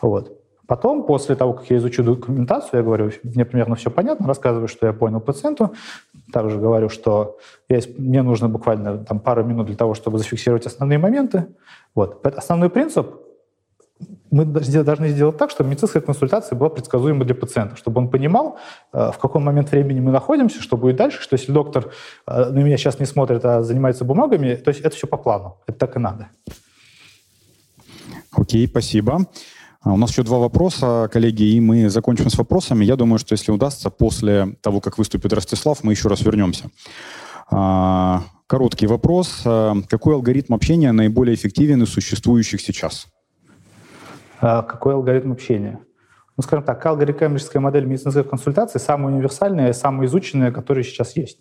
Вот. Потом, после того, как я изучу документацию, я говорю, мне примерно все понятно, рассказываю, что я понял пациенту, также говорю, что я, мне нужно буквально там, пару минут для того, чтобы зафиксировать основные моменты. Вот. Основной принцип мы должны сделать так, чтобы медицинская консультация была предсказуема для пациента, чтобы он понимал, э, в каком момент времени мы находимся, что будет дальше, что если доктор э, на меня сейчас не смотрит, а занимается бумагами, то есть это все по плану, это так и надо. Окей, спасибо. А, у нас еще два вопроса, коллеги, и мы закончим с вопросами. Я думаю, что если удастся, после того, как выступит Ростислав, мы еще раз вернемся. А, Короткий вопрос. Э, какой алгоритм общения наиболее эффективен из существующих сейчас? А какой алгоритм общения? Ну, скажем так, алгоритмическая модель медицинской консультации самая универсальная самая изученная, которая сейчас есть.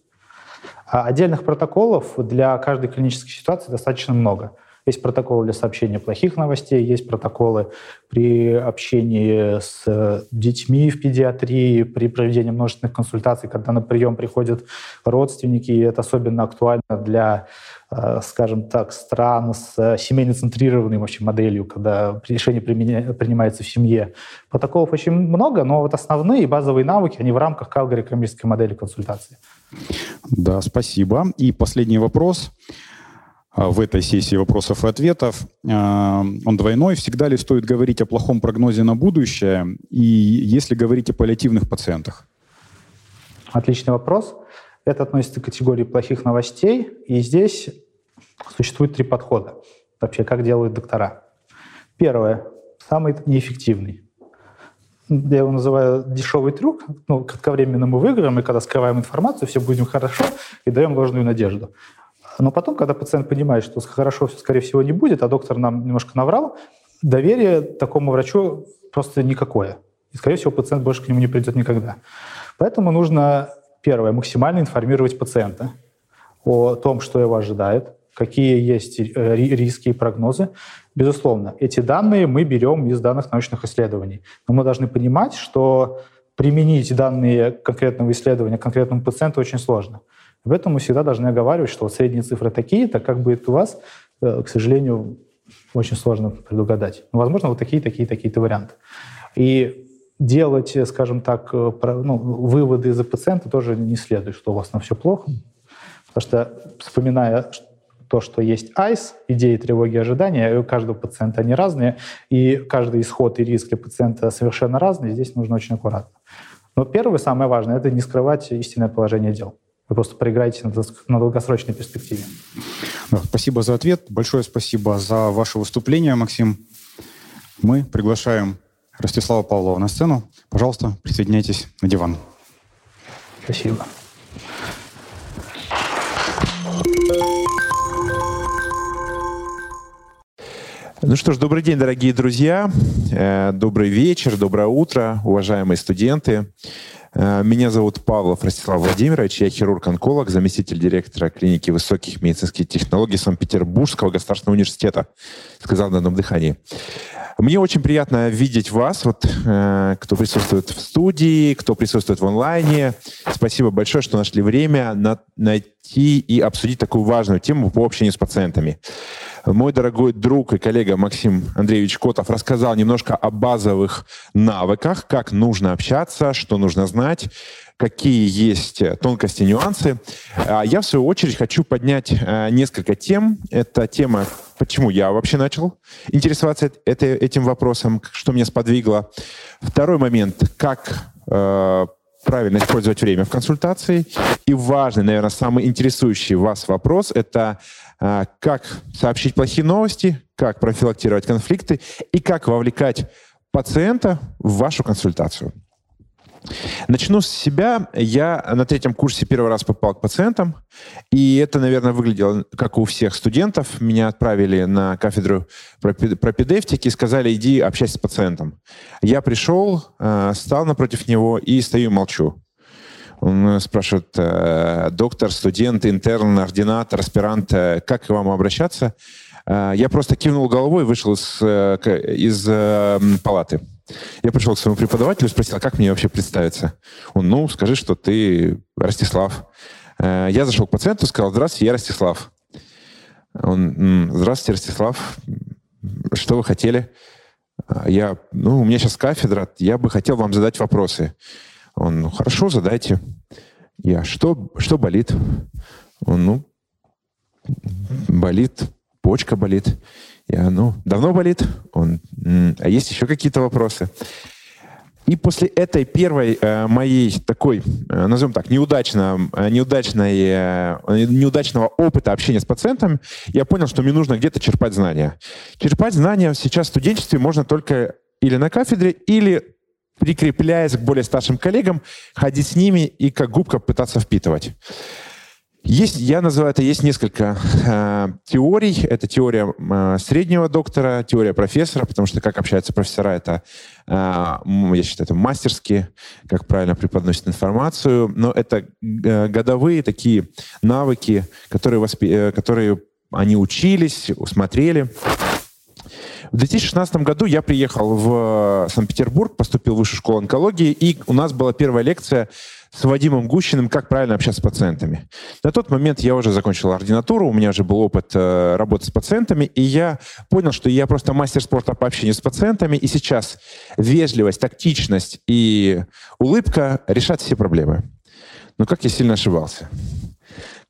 А отдельных протоколов для каждой клинической ситуации достаточно много. Есть протоколы для сообщения плохих новостей, есть протоколы при общении с детьми в педиатрии, при проведении множественных консультаций, когда на прием приходят родственники, и это особенно актуально для, э, скажем так, стран с семейно-центрированной вообще моделью, когда решение принимается в семье. Протоколов очень много, но вот основные базовые навыки, они в рамках Calgary экономической модели консультации. Да, спасибо. И последний вопрос. А, в этой сессии вопросов и ответов. А, он двойной. Всегда ли стоит говорить о плохом прогнозе на будущее? И если говорить о паллиативных пациентах? Отличный вопрос. Это относится к категории плохих новостей. И здесь существует три подхода. Вообще, как делают доктора. Первое. Самый неэффективный. Я его называю дешевый трюк. Ну, кратковременно мы выиграем, и когда скрываем информацию, все будем хорошо, и даем ложную надежду. Но потом, когда пациент понимает, что хорошо, скорее всего, не будет, а доктор нам немножко наврал, доверие такому врачу просто никакое. И, скорее всего, пациент больше к нему не придет никогда. Поэтому нужно, первое, максимально информировать пациента о том, что его ожидает, какие есть э, риски и прогнозы. Безусловно, эти данные мы берем из данных научных исследований. Но мы должны понимать, что применить данные конкретного исследования конкретному пациенту очень сложно. В этом мы всегда должны оговаривать, что вот средние цифры такие, так как будет у вас, э, к сожалению, очень сложно предугадать. Но, возможно, вот такие, такие, такие-то варианты. И делать, скажем так, э, ну, выводы за пациента тоже не следует, что у вас на все плохо. Потому что, вспоминая то, что есть ICE, идеи, тревоги, ожидания, у каждого пациента они разные, и каждый исход и риск для пациента совершенно разный, здесь нужно очень аккуратно. Но первое, самое важное, это не скрывать истинное положение дел. Вы просто проиграете на долгосрочной перспективе. Спасибо за ответ. Большое спасибо за ваше выступление, Максим. Мы приглашаем Ростислава Павлова на сцену. Пожалуйста, присоединяйтесь на диван. Спасибо. Ну что ж, добрый день, дорогие друзья. Э, добрый вечер, доброе утро, уважаемые студенты. Э, меня зовут Павлов Ростислав Владимирович, я хирург-онколог, заместитель директора клиники высоких медицинских технологий Санкт-Петербургского государственного университета, сказал на одном дыхании. Мне очень приятно видеть вас, вот, э, кто присутствует в студии, кто присутствует в онлайне. Спасибо большое, что нашли время на, найти и обсудить такую важную тему по общению с пациентами. Мой дорогой друг и коллега Максим Андреевич Котов рассказал немножко о базовых навыках, как нужно общаться, что нужно знать, какие есть тонкости, нюансы. А я, в свою очередь, хочу поднять э, несколько тем. Это тема, почему я вообще начал интересоваться этим вопросом, что меня сподвигло. Второй момент, как э, правильно использовать время в консультации. И важный, наверное, самый интересующий вас вопрос – это а, как сообщить плохие новости, как профилактировать конфликты и как вовлекать пациента в вашу консультацию. Начну с себя. Я на третьем курсе первый раз попал к пациентам, и это, наверное, выглядело как у всех студентов. Меня отправили на кафедру пропедевтики и сказали, иди общайся с пациентом. Я пришел, а, стал напротив него и стою и молчу. Он спрашивает, э, доктор, студент, интерн, ординатор, аспирант, э, как к вам обращаться? Э, я просто кивнул головой и вышел из, из палаты. Я пришел к своему преподавателю и спросил, а как мне вообще представиться? Он, ну, скажи, что ты Ростислав. Я зашел к пациенту сказал, здравствуйте, я Ростислав. Он, здравствуйте, Ростислав. Что вы хотели? Я, ну, у меня сейчас кафедра, я бы хотел вам задать вопросы. Он, ну, хорошо, задайте. Я, что, что болит? Он, ну, болит, почка болит. Я, ну, давно болит? Он, а есть еще какие-то вопросы? И после этой первой э, моей такой, э, назовем так, неудачно, э, неудачной, э, неудачного опыта общения с пациентом, я понял, что мне нужно где-то черпать знания. Черпать знания сейчас в студенчестве можно только или на кафедре, или прикрепляясь к более старшим коллегам, ходить с ними и как губка пытаться впитывать. Есть, я называю это, есть несколько э, теорий. Это теория э, среднего доктора, теория профессора, потому что как общаются профессора, это, э, я считаю, это мастерски, как правильно преподносят информацию. Но это э, годовые такие навыки, которые, воспи- э, которые они учились, усмотрели. В 2016 году я приехал в Санкт-Петербург, поступил в высшую школу онкологии, и у нас была первая лекция с Вадимом Гущиным, как правильно общаться с пациентами. На тот момент я уже закончил ординатуру, у меня уже был опыт э, работы с пациентами, и я понял, что я просто мастер спорта по общению с пациентами, и сейчас вежливость, тактичность и улыбка решат все проблемы. Но как я сильно ошибался.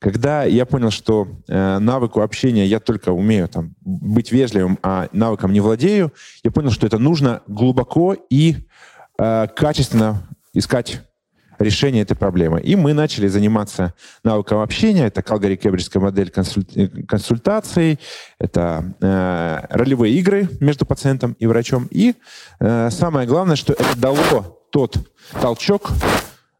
Когда я понял, что э, навыку общения я только умею там, быть вежливым, а навыком не владею, я понял, что это нужно глубоко и э, качественно искать решение этой проблемы. И мы начали заниматься навыком общения. Это Калгари-Кембриджская модель консуль... консультаций, это э, ролевые игры между пациентом и врачом. И э, самое главное, что это дало тот толчок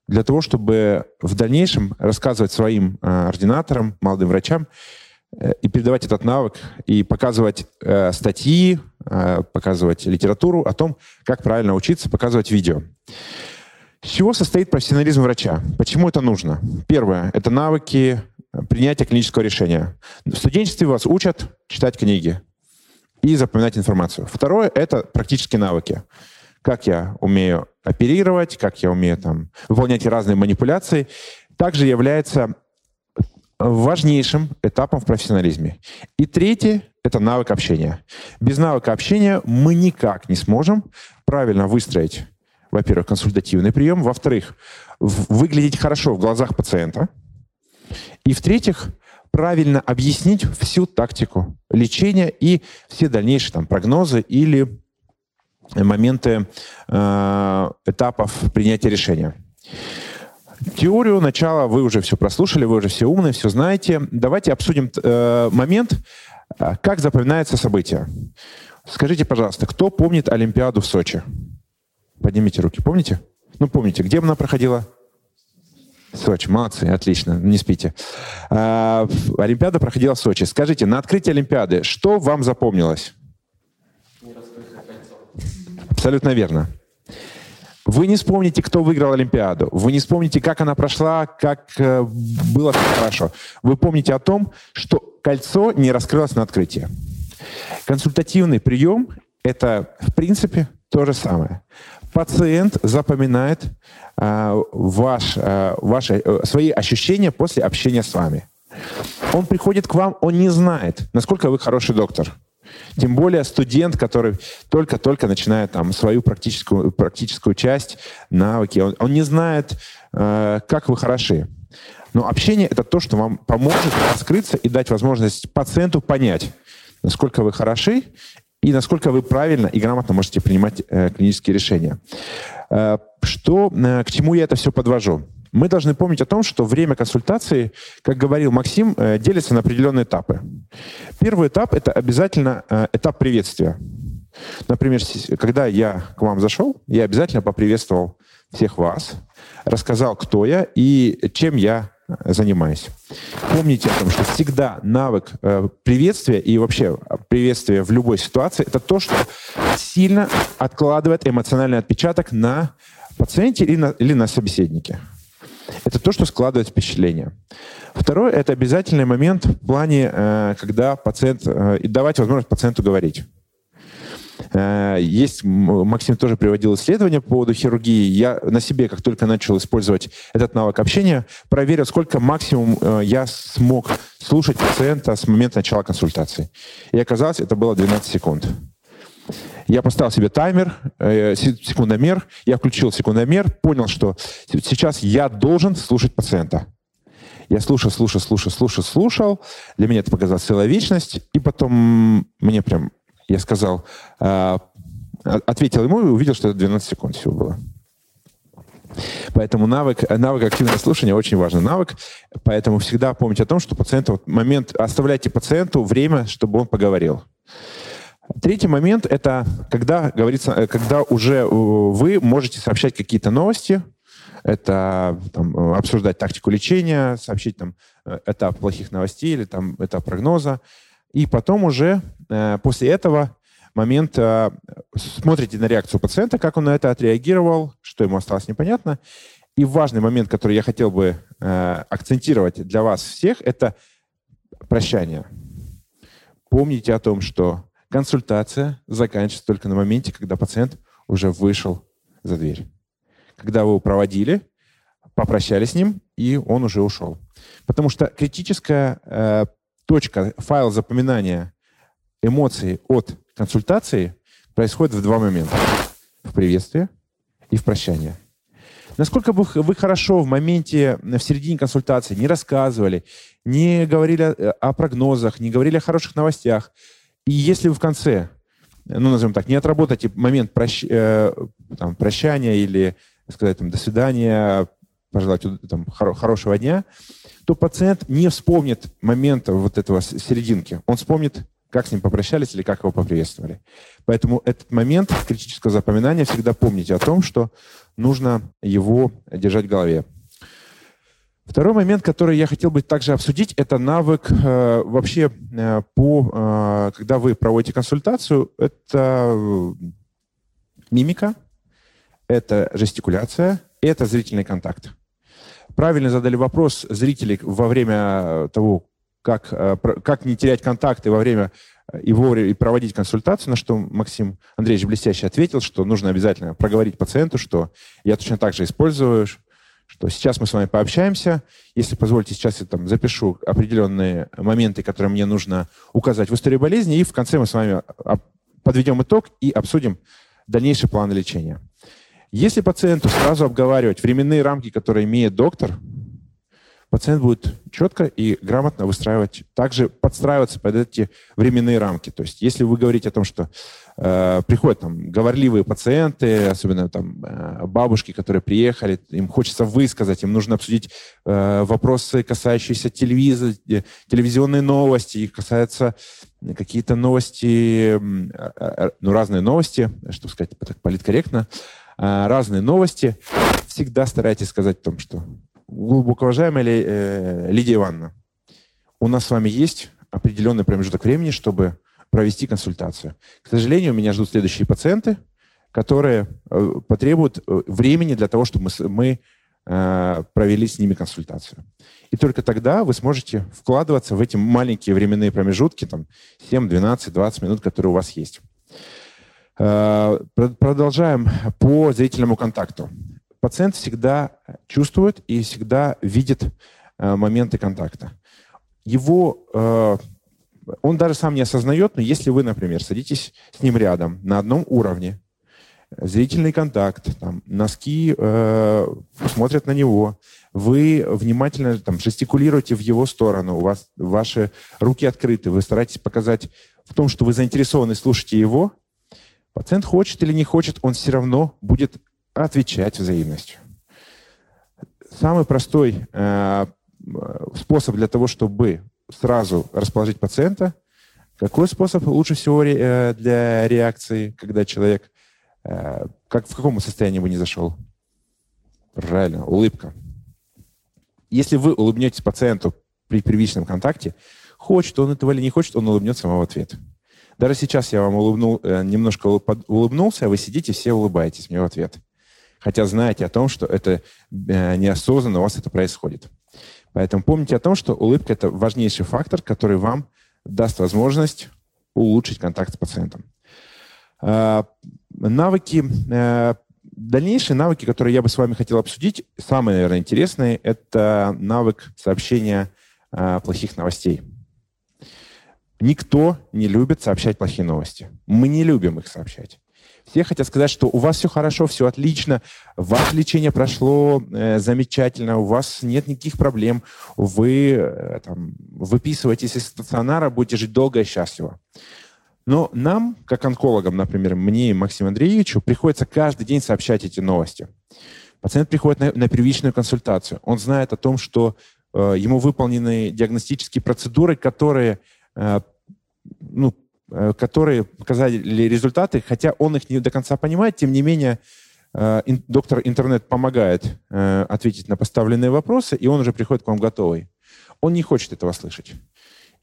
для того, чтобы в дальнейшем рассказывать своим э, ординаторам, молодым врачам э, и передавать этот навык, и показывать э, статьи, э, показывать литературу о том, как правильно учиться, показывать видео. С чего состоит профессионализм врача? Почему это нужно? Первое – это навыки принятия клинического решения. В студенчестве вас учат читать книги и запоминать информацию. Второе – это практические навыки. Как я умею оперировать, как я умею там, выполнять разные манипуляции, также является важнейшим этапом в профессионализме. И третье – это навык общения. Без навыка общения мы никак не сможем правильно выстроить во-первых, консультативный прием, во-вторых, выглядеть хорошо в глазах пациента, и в-третьих, правильно объяснить всю тактику лечения и все дальнейшие там, прогнозы или моменты э, этапов принятия решения. Теорию начала вы уже все прослушали, вы уже все умные, все знаете. Давайте обсудим э, момент, э, как запоминается событие. Скажите, пожалуйста, кто помнит Олимпиаду в Сочи? Поднимите руки. Помните? Ну, помните, где она проходила? Сочи, молодцы, отлично, не спите. А, Олимпиада проходила в Сочи. Скажите, на открытии Олимпиады что вам запомнилось? Абсолютно верно. Вы не вспомните, кто выиграл Олимпиаду. Вы не вспомните, как она прошла, как э, было хорошо. Вы помните о том, что кольцо не раскрылось на открытии. Консультативный прием – это, в принципе, то же самое пациент запоминает а, ваш, а, ваши, а, свои ощущения после общения с вами. Он приходит к вам, он не знает, насколько вы хороший доктор. Тем более студент, который только-только начинает там, свою практическую, практическую часть, навыки, он, он не знает, э, как вы хороши. Но общение — это то, что вам поможет раскрыться и дать возможность пациенту понять, насколько вы хороши и насколько вы правильно и грамотно можете принимать э, клинические решения. Э, что, э, к чему я это все подвожу? Мы должны помнить о том, что время консультации, как говорил Максим, делится на определенные этапы. Первый этап – это обязательно этап приветствия. Например, когда я к вам зашел, я обязательно поприветствовал всех вас, рассказал, кто я и чем я занимаюсь. Помните о том, что всегда навык э, приветствия и вообще приветствия в любой ситуации это то, что сильно откладывает эмоциональный отпечаток на пациенте или на, или на собеседнике. Это то, что складывает впечатление. Второе – это обязательный момент в плане, э, когда пациент, э, и давать возможность пациенту говорить. Э, есть, Максим тоже приводил исследования по поводу хирургии. Я на себе, как только начал использовать этот навык общения, проверил, сколько максимум э, я смог слушать пациента с момента начала консультации. И оказалось, это было 12 секунд. Я поставил себе таймер, э, секундомер, я включил секундомер, понял, что сейчас я должен слушать пациента. Я слушал, слушал, слушал, слушал, слушал. Для меня это показалось целая вечность. И потом мне прям я сказал, э, ответил ему и увидел, что это 12 секунд всего было. Поэтому навык, навык активного слушания очень важный навык. Поэтому всегда помните о том, что пациенту момент, оставляйте пациенту время, чтобы он поговорил. Третий момент – это когда, говорится, когда уже вы можете сообщать какие-то новости, Это там, обсуждать тактику лечения, сообщить там, этап плохих новостей или там, этап прогноза. И потом уже после этого момент смотрите на реакцию пациента, как он на это отреагировал, что ему осталось непонятно. И важный момент, который я хотел бы акцентировать для вас всех, это прощание. Помните о том, что консультация заканчивается только на моменте, когда пациент уже вышел за дверь. Когда вы его проводили, попрощались с ним, и он уже ушел. Потому что критическая э, точка, файл запоминания эмоций от консультации происходит в два момента. В приветствии и в прощании. Насколько бы вы хорошо в моменте, в середине консультации не рассказывали, не говорили о прогнозах, не говорили о хороших новостях, и если вы в конце, ну, назовем так, не отработаете момент прощ, э, там, прощания или сказать там, до свидания, пожелать там, хоро- хорошего дня, то пациент не вспомнит момента вот этого серединки. Он вспомнит, как с ним попрощались или как его поприветствовали. Поэтому этот момент критического запоминания всегда помните о том, что нужно его держать в голове. Второй момент, который я хотел бы также обсудить, это навык э, вообще э, по, э, когда вы проводите консультацию, это э, мимика, это жестикуляция, это зрительный контакт. Правильно задали вопрос зрителей во время того, как, э, как не терять контакты во время вовремя и проводить консультацию, на что Максим Андреевич блестяще ответил, что нужно обязательно проговорить пациенту, что я точно так же использую, что сейчас мы с вами пообщаемся. Если позволите, сейчас я там запишу определенные моменты, которые мне нужно указать в истории болезни, и в конце мы с вами подведем итог и обсудим дальнейший план лечения. Если пациенту сразу обговаривать временные рамки, которые имеет доктор, пациент будет четко и грамотно выстраивать, также подстраиваться под эти временные рамки. То есть если вы говорите о том, что э, приходят там говорливые пациенты, особенно там э, бабушки, которые приехали, им хочется высказать, им нужно обсудить э, вопросы, касающиеся телевизора, э, телевизионной новости, их касаются какие-то новости, э, ну разные новости, чтобы сказать так политкорректно, э, разные новости, всегда старайтесь сказать о том, что глубоко уважаемая э, Лидия Ивановна, у нас с вами есть определенный промежуток времени, чтобы провести консультацию. К сожалению, меня ждут следующие пациенты, которые э, потребуют э, времени для того, чтобы мы, мы провели с ними консультацию. И только тогда вы сможете вкладываться в эти маленькие временные промежутки, там 7, 12, 20 минут, которые у вас есть. Продолжаем по зрительному контакту пациент всегда чувствует и всегда видит э, моменты контакта. Его, э, он даже сам не осознает, но если вы, например, садитесь с ним рядом на одном уровне, зрительный контакт, там, носки э, смотрят на него, вы внимательно там, жестикулируете в его сторону, у вас ваши руки открыты, вы стараетесь показать в том, что вы заинтересованы, слушаете его, пациент хочет или не хочет, он все равно будет отвечать взаимностью. Самый простой э, способ для того, чтобы сразу расположить пациента, какой способ лучше всего э, для реакции, когда человек, э, как, в каком состоянии бы не зашел? Правильно, улыбка. Если вы улыбнетесь пациенту при первичном контакте, хочет он этого или не хочет, он улыбнется вам в ответ. Даже сейчас я вам улыбнул, э, немножко улыбнулся, а вы сидите, все улыбаетесь мне в ответ хотя знаете о том, что это э, неосознанно у вас это происходит. Поэтому помните о том, что улыбка – это важнейший фактор, который вам даст возможность улучшить контакт с пациентом. А, навыки, э, дальнейшие навыки, которые я бы с вами хотел обсудить, самые, наверное, интересные, это навык сообщения э, плохих новостей. Никто не любит сообщать плохие новости. Мы не любим их сообщать. Все хотят сказать, что у вас все хорошо, все отлично, ваше лечение прошло э, замечательно, у вас нет никаких проблем, вы э, там, выписываетесь из стационара, будете жить долго и счастливо. Но нам, как онкологам, например, мне и Максиму Андреевичу, приходится каждый день сообщать эти новости. Пациент приходит на, на первичную консультацию. Он знает о том, что э, ему выполнены диагностические процедуры, которые э, ну, Э, которые показали результаты, хотя он их не до конца понимает, тем не менее э, доктор интернет помогает э, ответить на поставленные вопросы, и он уже приходит к вам готовый. Он не хочет этого слышать.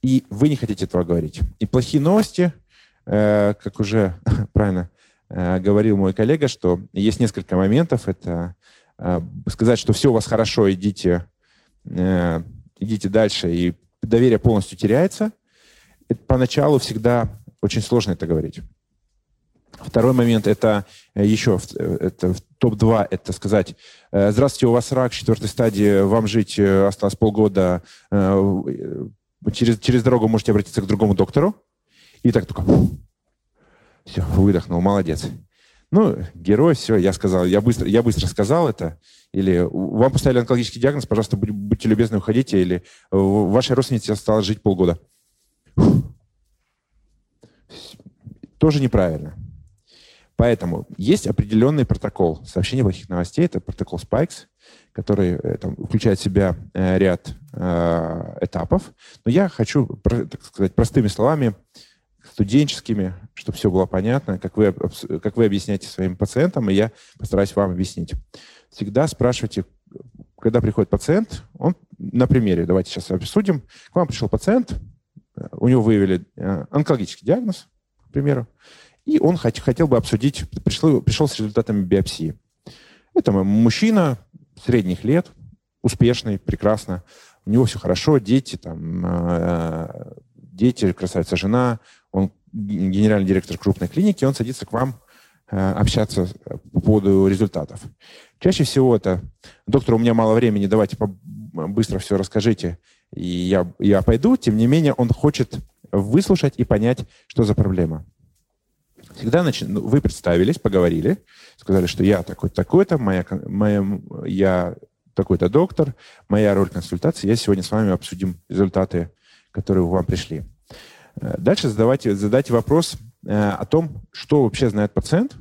И вы не хотите этого говорить. И плохие новости, как уже правильно говорил мой коллега, что есть несколько моментов. Это сказать, что все у вас хорошо, идите, идите дальше, и доверие полностью теряется. Поначалу всегда очень сложно это говорить. Второй момент это э, еще э, это топ-2, это сказать, э, здравствуйте, у вас рак четвертой стадии, вам жить осталось полгода, через, через дорогу можете обратиться к другому доктору. И так только, все, выдохнул, молодец. Ну, герой, все, я сказал, я быстро, я быстро сказал это. Или вам поставили онкологический диагноз, пожалуйста, будьте любезны, уходите. Или вашей родственнице осталось жить полгода. Тоже неправильно. Поэтому есть определенный протокол сообщения плохих новостей. Это протокол Spikes, который э, там, включает в себя э, ряд э, этапов. Но я хочу, так сказать, простыми словами, студенческими, чтобы все было понятно, как вы, как вы объясняете своим пациентам, и я постараюсь вам объяснить. Всегда спрашивайте, когда приходит пациент, он на примере, давайте сейчас обсудим. К вам пришел пациент, у него выявили онкологический диагноз, к примеру, и он хотел бы обсудить, пришел, пришел с результатами биопсии. Это мужчина средних лет, успешный, прекрасно. У него все хорошо, дети, там, э, дети, красавица жена. Он генеральный директор крупной клиники, он садится к вам э, общаться по поводу результатов. Чаще всего это, доктор, у меня мало времени, давайте быстро все расскажите, и я, я пойду. Тем не менее, он хочет выслушать и понять, что за проблема. Всегда нач... Ну, вы представились, поговорили, сказали, что я такой-то, такой-то, моя, моя, я такой-то доктор, моя роль консультации. Я сегодня с вами обсудим результаты, которые вам пришли. Э, дальше задавайте, задайте вопрос э, о том, что вообще знает пациент,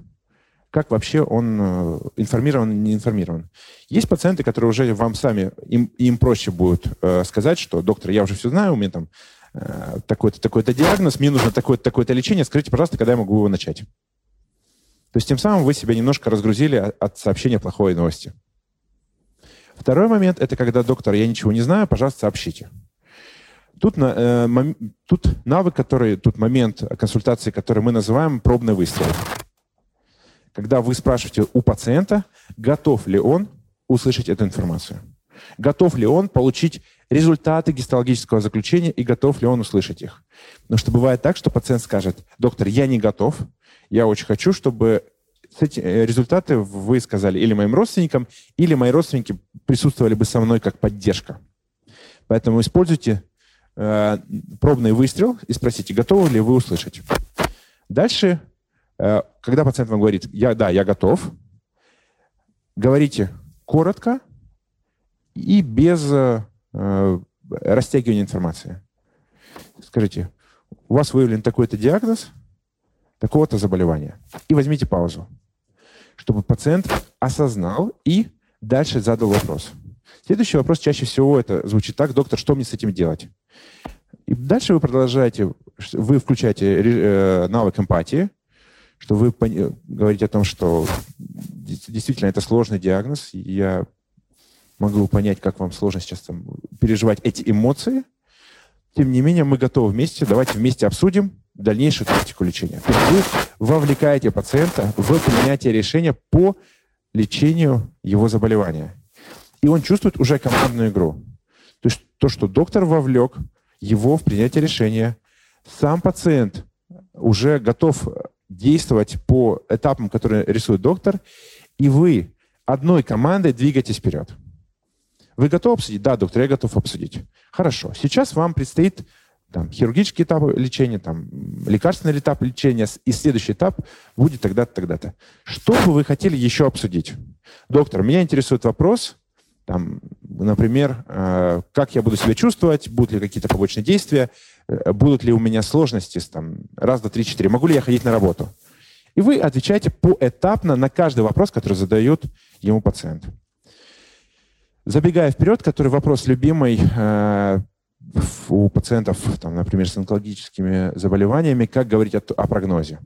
как вообще он э, информирован, не информирован. Есть пациенты, которые уже вам сами, им, им проще будет сказать, что доктор, я уже все знаю, у меня там Э, такой-то, такой-то диагноз, мне нужно такое-то, такое-то лечение, скажите, пожалуйста, когда я могу его начать. То есть тем самым вы себя немножко разгрузили от сообщения плохой новости. Второй момент – это когда доктор, я ничего не знаю, пожалуйста, сообщите. Тут, э, мом, тут навык, который, тут момент консультации, который мы называем пробный выстрел. Когда вы спрашиваете у пациента, готов ли он услышать эту информацию. Готов ли он получить результаты гистологического заключения и готов ли он услышать их. Потому что бывает так, что пациент скажет, доктор, я не готов, я очень хочу, чтобы эти э, результаты вы сказали или моим родственникам, или мои родственники присутствовали бы со мной как поддержка. Поэтому используйте э, пробный выстрел и спросите, готовы ли вы услышать. Дальше, когда пациент вам говорит, я, да, я готов, говорите коротко и без э, Э, растягивание информации. Скажите, у вас выявлен такой-то диагноз, такого-то заболевания. И возьмите паузу, чтобы пациент осознал и дальше задал вопрос. Следующий вопрос чаще всего это звучит так, доктор, что мне с этим делать? И дальше вы продолжаете, вы включаете э, навык эмпатии, что вы говорите о том, что действительно это сложный диагноз, я могу понять, как вам сложно сейчас там, переживать эти эмоции. Тем не менее, мы готовы вместе, давайте вместе обсудим дальнейшую тактику лечения. То есть вы вовлекаете пациента в принятие решения по лечению его заболевания. И он чувствует уже командную игру. То есть то, что доктор вовлек его в принятие решения, сам пациент уже готов действовать по этапам, которые рисует доктор, и вы одной командой двигаетесь вперед. Вы готовы обсудить? Да, доктор, я готов обсудить. Хорошо. Сейчас вам предстоит там, хирургический этап лечения, там, лекарственный этап лечения, и следующий этап будет тогда-то, тогда-то. Что бы вы хотели еще обсудить? Доктор, меня интересует вопрос, там, например, э, как я буду себя чувствовать, будут ли какие-то побочные действия, будут ли у меня сложности, там, раз, два, три, четыре, могу ли я ходить на работу? И вы отвечаете поэтапно на каждый вопрос, который задает ему пациент. Забегая вперед, который вопрос любимый э, у пациентов, там, например, с онкологическими заболеваниями, как говорить о, о прогнозе.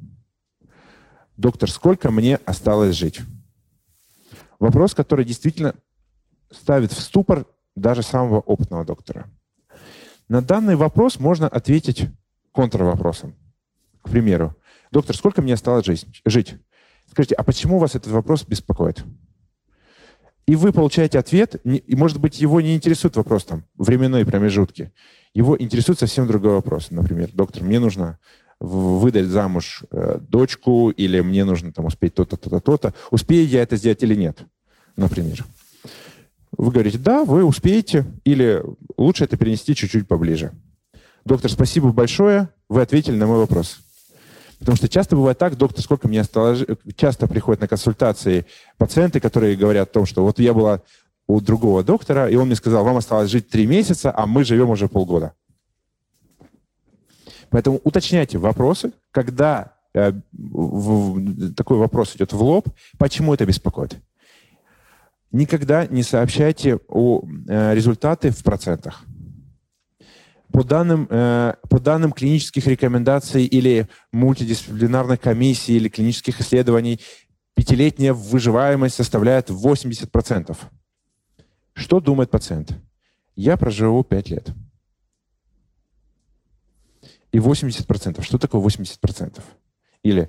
Доктор, сколько мне осталось жить? Вопрос, который действительно ставит в ступор даже самого опытного доктора. На данный вопрос можно ответить контрвопросом. К примеру, доктор, сколько мне осталось жить? Скажите, а почему вас этот вопрос беспокоит? И вы получаете ответ, и, может быть, его не интересует вопрос там, временной промежутки. Его интересует совсем другой вопрос. Например, доктор, мне нужно выдать замуж э, дочку, или мне нужно там успеть то-то, то-то, то-то. Успею я это сделать или нет, например. Вы говорите, да, вы успеете, или лучше это перенести чуть-чуть поближе. Доктор, спасибо большое, вы ответили на мой вопрос. Потому что часто бывает так, доктор, сколько мне осталось... Часто приходят на консультации пациенты, которые говорят о том, что вот я была у другого доктора, и он мне сказал, вам осталось жить три месяца, а мы живем уже полгода. Поэтому уточняйте вопросы, когда э, в, такой вопрос идет в лоб, почему это беспокоит. Никогда не сообщайте о э, результаты в процентах. По данным, э, по данным клинических рекомендаций или мультидисциплинарных комиссий или клинических исследований, пятилетняя выживаемость составляет 80%. Что думает пациент? Я проживу 5 лет. И 80%. Что такое 80%? Или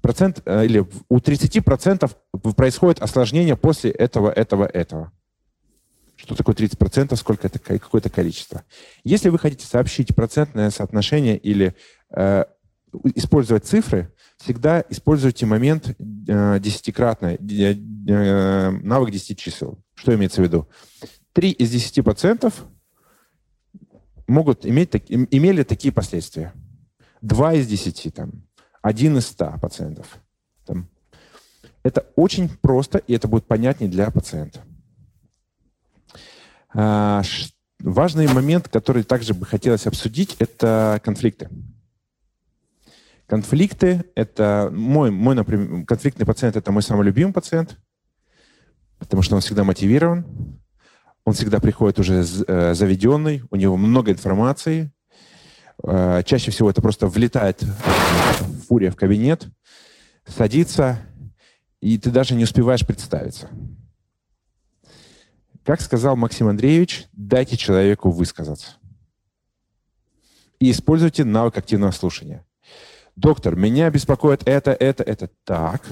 процент, э, или у 30% происходит осложнение после этого, этого, этого. Что такое 30%, сколько это, какое-то количество. Если вы хотите сообщить процентное соотношение или э, использовать цифры, всегда используйте момент э, десятикратный, э, э, навык 10 чисел. Что имеется в виду? 3 из 10 пациентов могут иметь, имели такие последствия. 2 из 10, там, 1 из 100 пациентов. Там. Это очень просто, и это будет понятнее для пациента. А, важный момент, который также бы хотелось обсудить, это конфликты. Конфликты — это мой, мой, например, конфликтный пациент — это мой самый любимый пациент, потому что он всегда мотивирован, он всегда приходит уже э, заведенный, у него много информации. Э, чаще всего это просто влетает фурия в кабинет, садится, и ты даже не успеваешь представиться. Как сказал Максим Андреевич, дайте человеку высказаться. И используйте навык активного слушания. Доктор, меня беспокоит это, это, это. Так.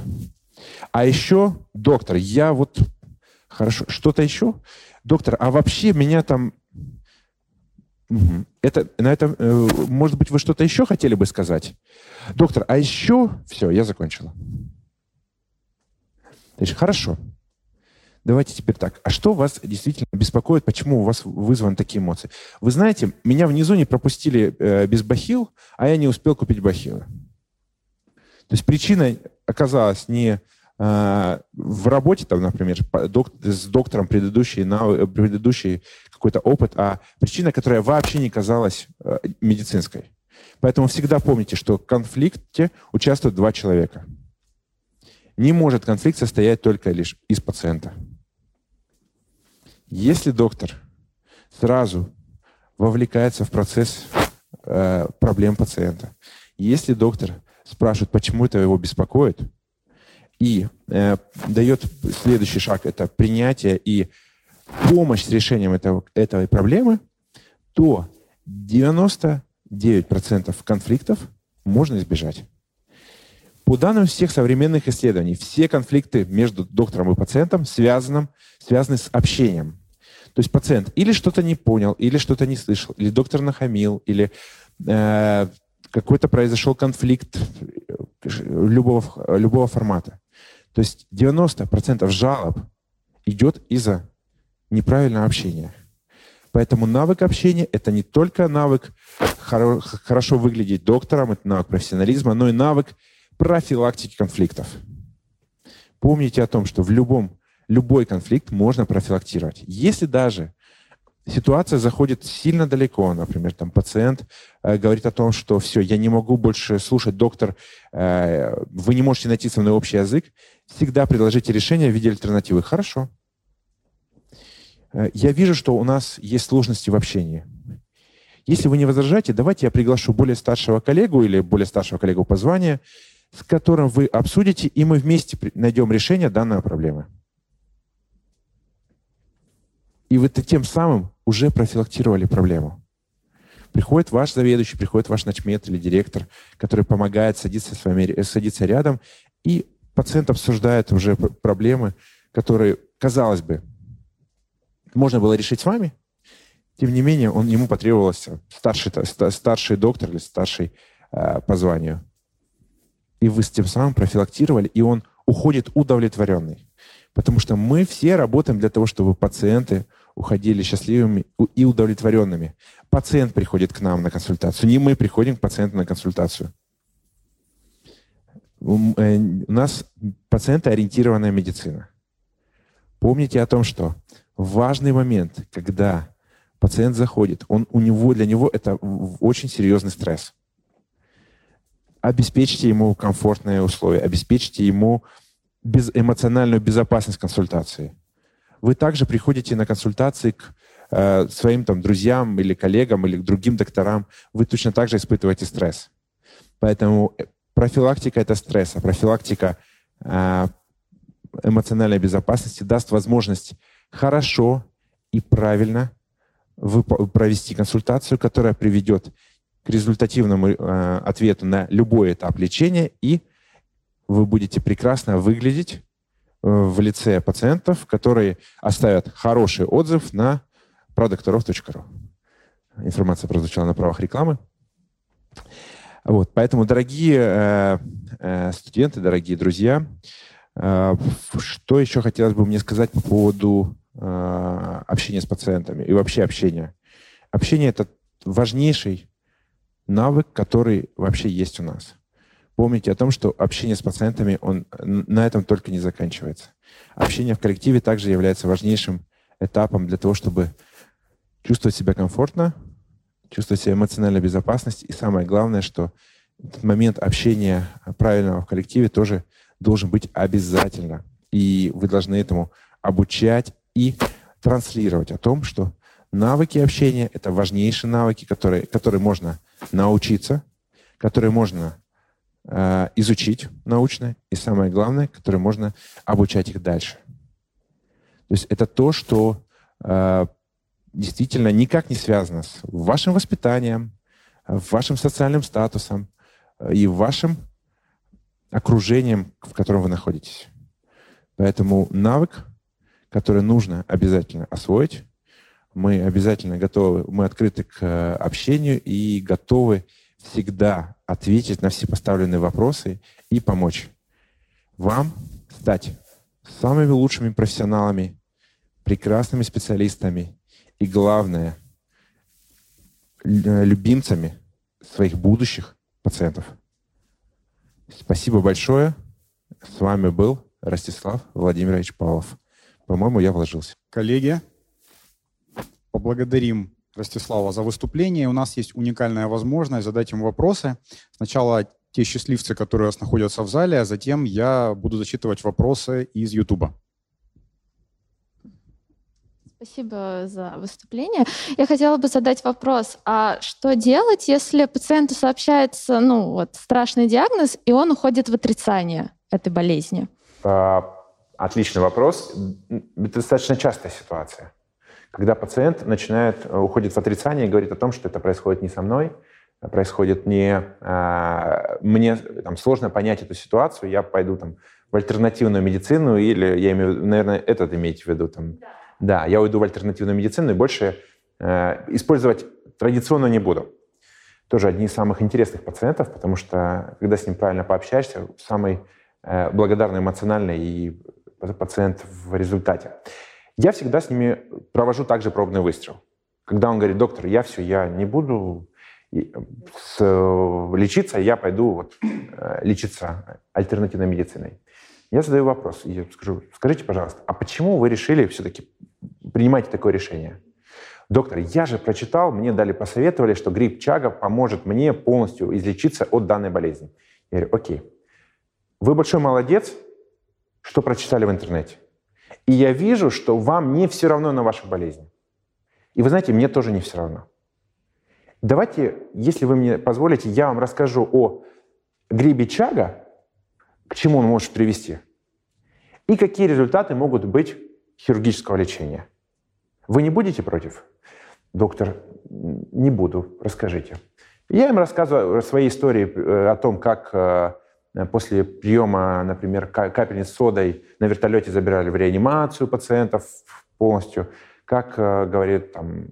А еще, доктор, я вот... Хорошо, что-то еще? Доктор, а вообще меня там... Угу. Это, на этом, э, может быть, вы что-то еще хотели бы сказать? Доктор, а еще... Все, я закончила. Значит, хорошо. Давайте теперь так. А что вас действительно беспокоит? Почему у вас вызваны такие эмоции? Вы знаете, меня внизу не пропустили э, без бахил, а я не успел купить бахилы. То есть причина оказалась не э, в работе, там, например, с доктором предыдущий, на, предыдущий какой-то опыт, а причина, которая вообще не казалась э, медицинской. Поэтому всегда помните, что в конфликте участвуют два человека. Не может конфликт состоять только лишь из пациента. Если доктор сразу вовлекается в процесс э, проблем пациента, если доктор спрашивает, почему это его беспокоит, и э, дает следующий шаг, это принятие и помощь с решением этого, этой проблемы, то 99% конфликтов можно избежать. По данным всех современных исследований, все конфликты между доктором и пациентом связаны, связаны с общением. То есть пациент или что-то не понял, или что-то не слышал, или доктор нахамил, или э, какой-то произошел конфликт любого, любого формата. То есть 90% жалоб идет из-за неправильного общения. Поэтому навык общения – это не только навык хоро- хорошо выглядеть доктором, это навык профессионализма, но и навык профилактики конфликтов. Помните о том, что в любом любой конфликт можно профилактировать. Если даже ситуация заходит сильно далеко, например, там пациент э, говорит о том, что все, я не могу больше слушать, доктор, э, вы не можете найти со мной общий язык, всегда предложите решение в виде альтернативы. Хорошо. Э, я вижу, что у нас есть сложности в общении. Если вы не возражаете, давайте я приглашу более старшего коллегу или более старшего коллегу по званию, с которым вы обсудите, и мы вместе найдем решение данной проблемы. И вы тем самым уже профилактировали проблему. Приходит ваш заведующий, приходит ваш начмет или директор, который помогает садиться, с вами, садиться рядом, и пациент обсуждает уже проблемы, которые, казалось бы, можно было решить с вами, тем не менее, он, ему потребовался старший, старший доктор или старший э, по званию. И вы с тем самым профилактировали, и он уходит удовлетворенный. Потому что мы все работаем для того, чтобы пациенты уходили счастливыми и удовлетворенными. Пациент приходит к нам на консультацию, не мы приходим к пациенту на консультацию. Э, у нас пациентоориентированная медицина. Помните о том, что важный момент, когда пациент заходит, он, у него, для него это очень серьезный стресс. Обеспечьте ему комфортные условия, обеспечьте ему без, эмоциональную безопасность консультации. Вы также приходите на консультации к э, своим там, друзьям или коллегам или к другим докторам. Вы точно так же испытываете стресс. Поэтому э, профилактика – это стресс, а профилактика э, эмоциональной безопасности даст возможность хорошо и правильно провести консультацию, которая приведет к результативному э, ответу на любой этап лечения, и вы будете прекрасно выглядеть э, в лице пациентов, которые оставят хороший отзыв на продокторов.ру. Информация прозвучала на правах рекламы. Вот, поэтому, дорогие э, э, студенты, дорогие друзья, что еще хотелось бы мне сказать по поводу э, общения с пациентами и вообще общения. Общение — это важнейший навык, который вообще есть у нас. Помните о том, что общение с пациентами, он на этом только не заканчивается. Общение в коллективе также является важнейшим этапом для того, чтобы чувствовать себя комфортно, чувствовать себя эмоциональной безопасность. И самое главное, что этот момент общения правильного в коллективе тоже должен быть обязательно. И вы должны этому обучать и транслировать о том, что навыки общения — это важнейшие навыки, которые, которые можно научиться, которые можно э, изучить научно, и самое главное, которые можно обучать их дальше. То есть это то, что э, действительно никак не связано с вашим воспитанием, вашим социальным статусом э, и вашим окружением, в котором вы находитесь. Поэтому навык которые нужно обязательно освоить. Мы обязательно готовы, мы открыты к э, общению и готовы всегда ответить на все поставленные вопросы и помочь вам стать самыми лучшими профессионалами, прекрасными специалистами и, главное, э, любимцами своих будущих пациентов. Спасибо большое. С вами был Ростислав Владимирович Павлов. По-моему, я вложился. Коллеги, поблагодарим Ростислава за выступление. У нас есть уникальная возможность задать ему вопросы. Сначала те счастливцы, которые у нас находятся в зале, а затем я буду зачитывать вопросы из Ютуба. Спасибо за выступление. Я хотела бы задать вопрос, а что делать, если пациенту сообщается ну, вот, страшный диагноз, и он уходит в отрицание этой болезни? А, Отличный вопрос. Это достаточно частая ситуация, когда пациент начинает, э, уходит в отрицание и говорит о том, что это происходит не со мной, а происходит не... А, мне там, сложно понять эту ситуацию, я пойду там, в альтернативную медицину или, я имею, наверное, этот имеете в виду? Там, да. да, я уйду в альтернативную медицину и больше э, использовать традиционную не буду. Тоже одни из самых интересных пациентов, потому что, когда с ним правильно пообщаешься, самый э, благодарный эмоциональный и пациент в результате. Я всегда с ними провожу также пробный выстрел. Когда он говорит, доктор, я все, я не буду лечиться, я пойду вот, э, лечиться альтернативной медициной. Я задаю вопрос, и скажу, скажите, пожалуйста, а почему вы решили все-таки принимать такое решение? Доктор, я же прочитал, мне дали, посоветовали, что грипп Чага поможет мне полностью излечиться от данной болезни. Я говорю, окей, вы большой молодец, что прочитали в интернете. И я вижу, что вам не все равно на вашу болезнь. И вы знаете, мне тоже не все равно. Давайте, если вы мне позволите, я вам расскажу о грибе чага, к чему он может привести, и какие результаты могут быть хирургического лечения. Вы не будете против? Доктор, не буду, расскажите. Я им рассказываю свои истории э, о том, как э, после приема, например, капельниц содой на вертолете забирали в реанимацию пациентов полностью, как, э, говорит, там,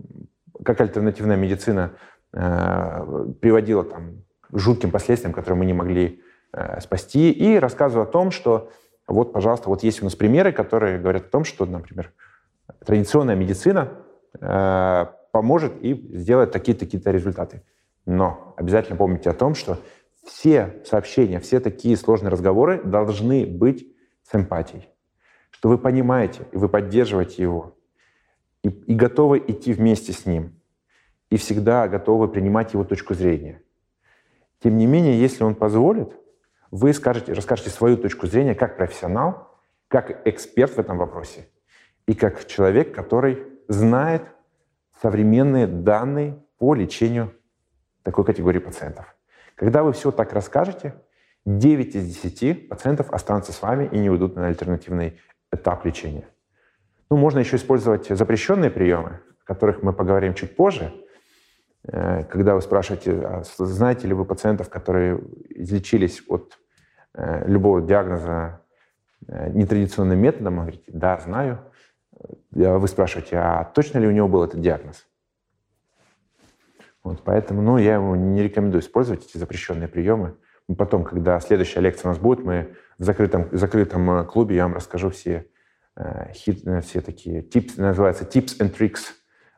как альтернативная медицина приводила там, к жутким последствиям, которые мы не могли спасти, и рассказываю о том, что вот, пожалуйста, вот есть у нас примеры, которые говорят о том, что, например, традиционная медицина поможет и сделает такие-то результаты. Но обязательно помните о том, что все сообщения, все такие сложные разговоры должны быть с эмпатией. Что вы понимаете, и вы поддерживаете его, и, и готовы идти вместе с ним, и всегда готовы принимать его точку зрения. Тем не менее, если он позволит, вы скажете, расскажете свою точку зрения как профессионал, как эксперт в этом вопросе, и как человек, который знает современные данные по лечению такой категории пациентов. Когда вы все так расскажете, 9 из 10 пациентов останутся с вами и не уйдут на альтернативный этап лечения. Ну, можно еще использовать запрещенные приемы, о которых мы поговорим чуть позже. Э, когда вы спрашиваете, а знаете ли вы пациентов, которые излечились от э, любого диагноза э, нетрадиционным методом, вы говорите, да, знаю. Вы спрашиваете, а точно ли у него был этот диагноз? Вот, поэтому ну, я ему не рекомендую использовать эти запрещенные приемы. Потом, когда следующая лекция у нас будет, мы в закрытом, в закрытом э, клубе, я вам расскажу все, э, хит, э, все такие tips, называется tips and tricks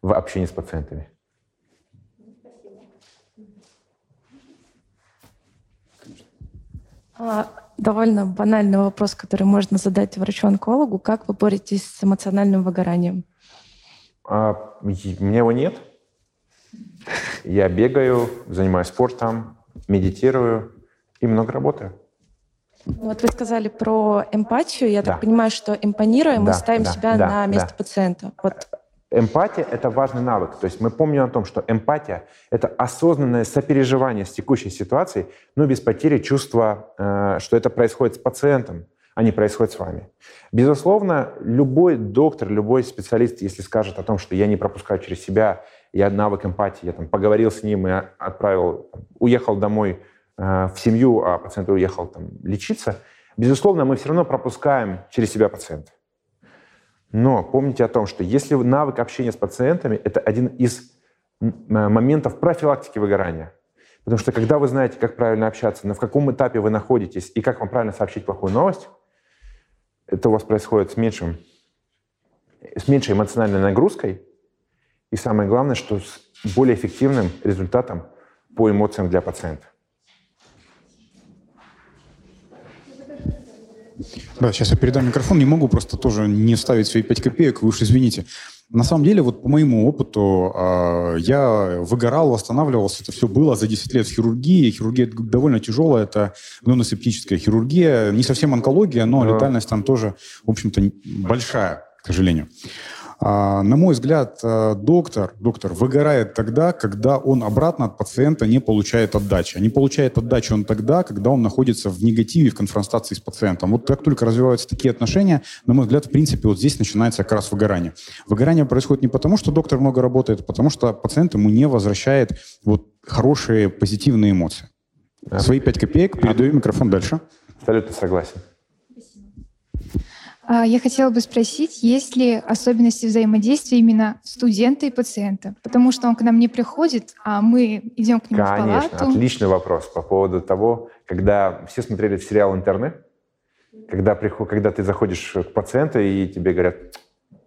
в общении с пациентами. А, довольно банальный вопрос, который можно задать врачу-онкологу. Как вы боретесь с эмоциональным выгоранием? А, у меня его нет. Я бегаю, занимаюсь спортом, медитирую и много работаю. Вот вы сказали про эмпатию. Я да. так понимаю, что импонируя, мы ставим да, себя да, на место да. пациента. Вот. Эмпатия – это важный навык. То есть мы помним о том, что эмпатия – это осознанное сопереживание с текущей ситуацией, но без потери чувства, э, что это происходит с пациентом, а не происходит с вами. Безусловно, любой доктор, любой специалист, если скажет о том, что я не пропускаю через себя я навык эмпатии, я там поговорил с ним и отправил, уехал домой э, в семью, а пациент уехал там лечиться, безусловно, мы все равно пропускаем через себя пациента. Но помните о том, что если навык общения с пациентами – это один из моментов профилактики выгорания. Потому что когда вы знаете, как правильно общаться, на каком этапе вы находитесь и как вам правильно сообщить плохую новость, это у вас происходит с, меньшим, с меньшей эмоциональной нагрузкой, и самое главное, что с более эффективным результатом по эмоциям для пациента. Да, сейчас я передам микрофон. Не могу просто тоже не вставить свои 5 копеек, вы уж извините. На самом деле, вот по моему опыту, э, я выгорал, восстанавливался, это все было за 10 лет в хирургии. Хирургия довольно тяжелая, это гнойно-септическая хирургия, не совсем онкология, но да. летальность там тоже, в общем-то, большая, к сожалению. А, на мой взгляд, э, доктор, доктор выгорает тогда, когда он обратно от пациента не получает отдачи. А не получает отдачи он тогда, когда он находится в негативе, в конфронтации с пациентом. Вот как только развиваются такие отношения, на мой взгляд, в принципе, вот здесь начинается как раз выгорание. Выгорание происходит не потому, что доктор много работает, а потому что пациент ему не возвращает вот хорошие позитивные эмоции. Да. Свои пять копеек, передаю микрофон дальше. Абсолютно согласен. А, я хотела бы спросить, есть ли особенности взаимодействия именно студента и пациента? Потому что он к нам не приходит, а мы идем к нему Конечно, в палату. отличный вопрос по поводу того, когда все смотрели сериал «Интерны», когда, приход, когда ты заходишь к пациенту и тебе говорят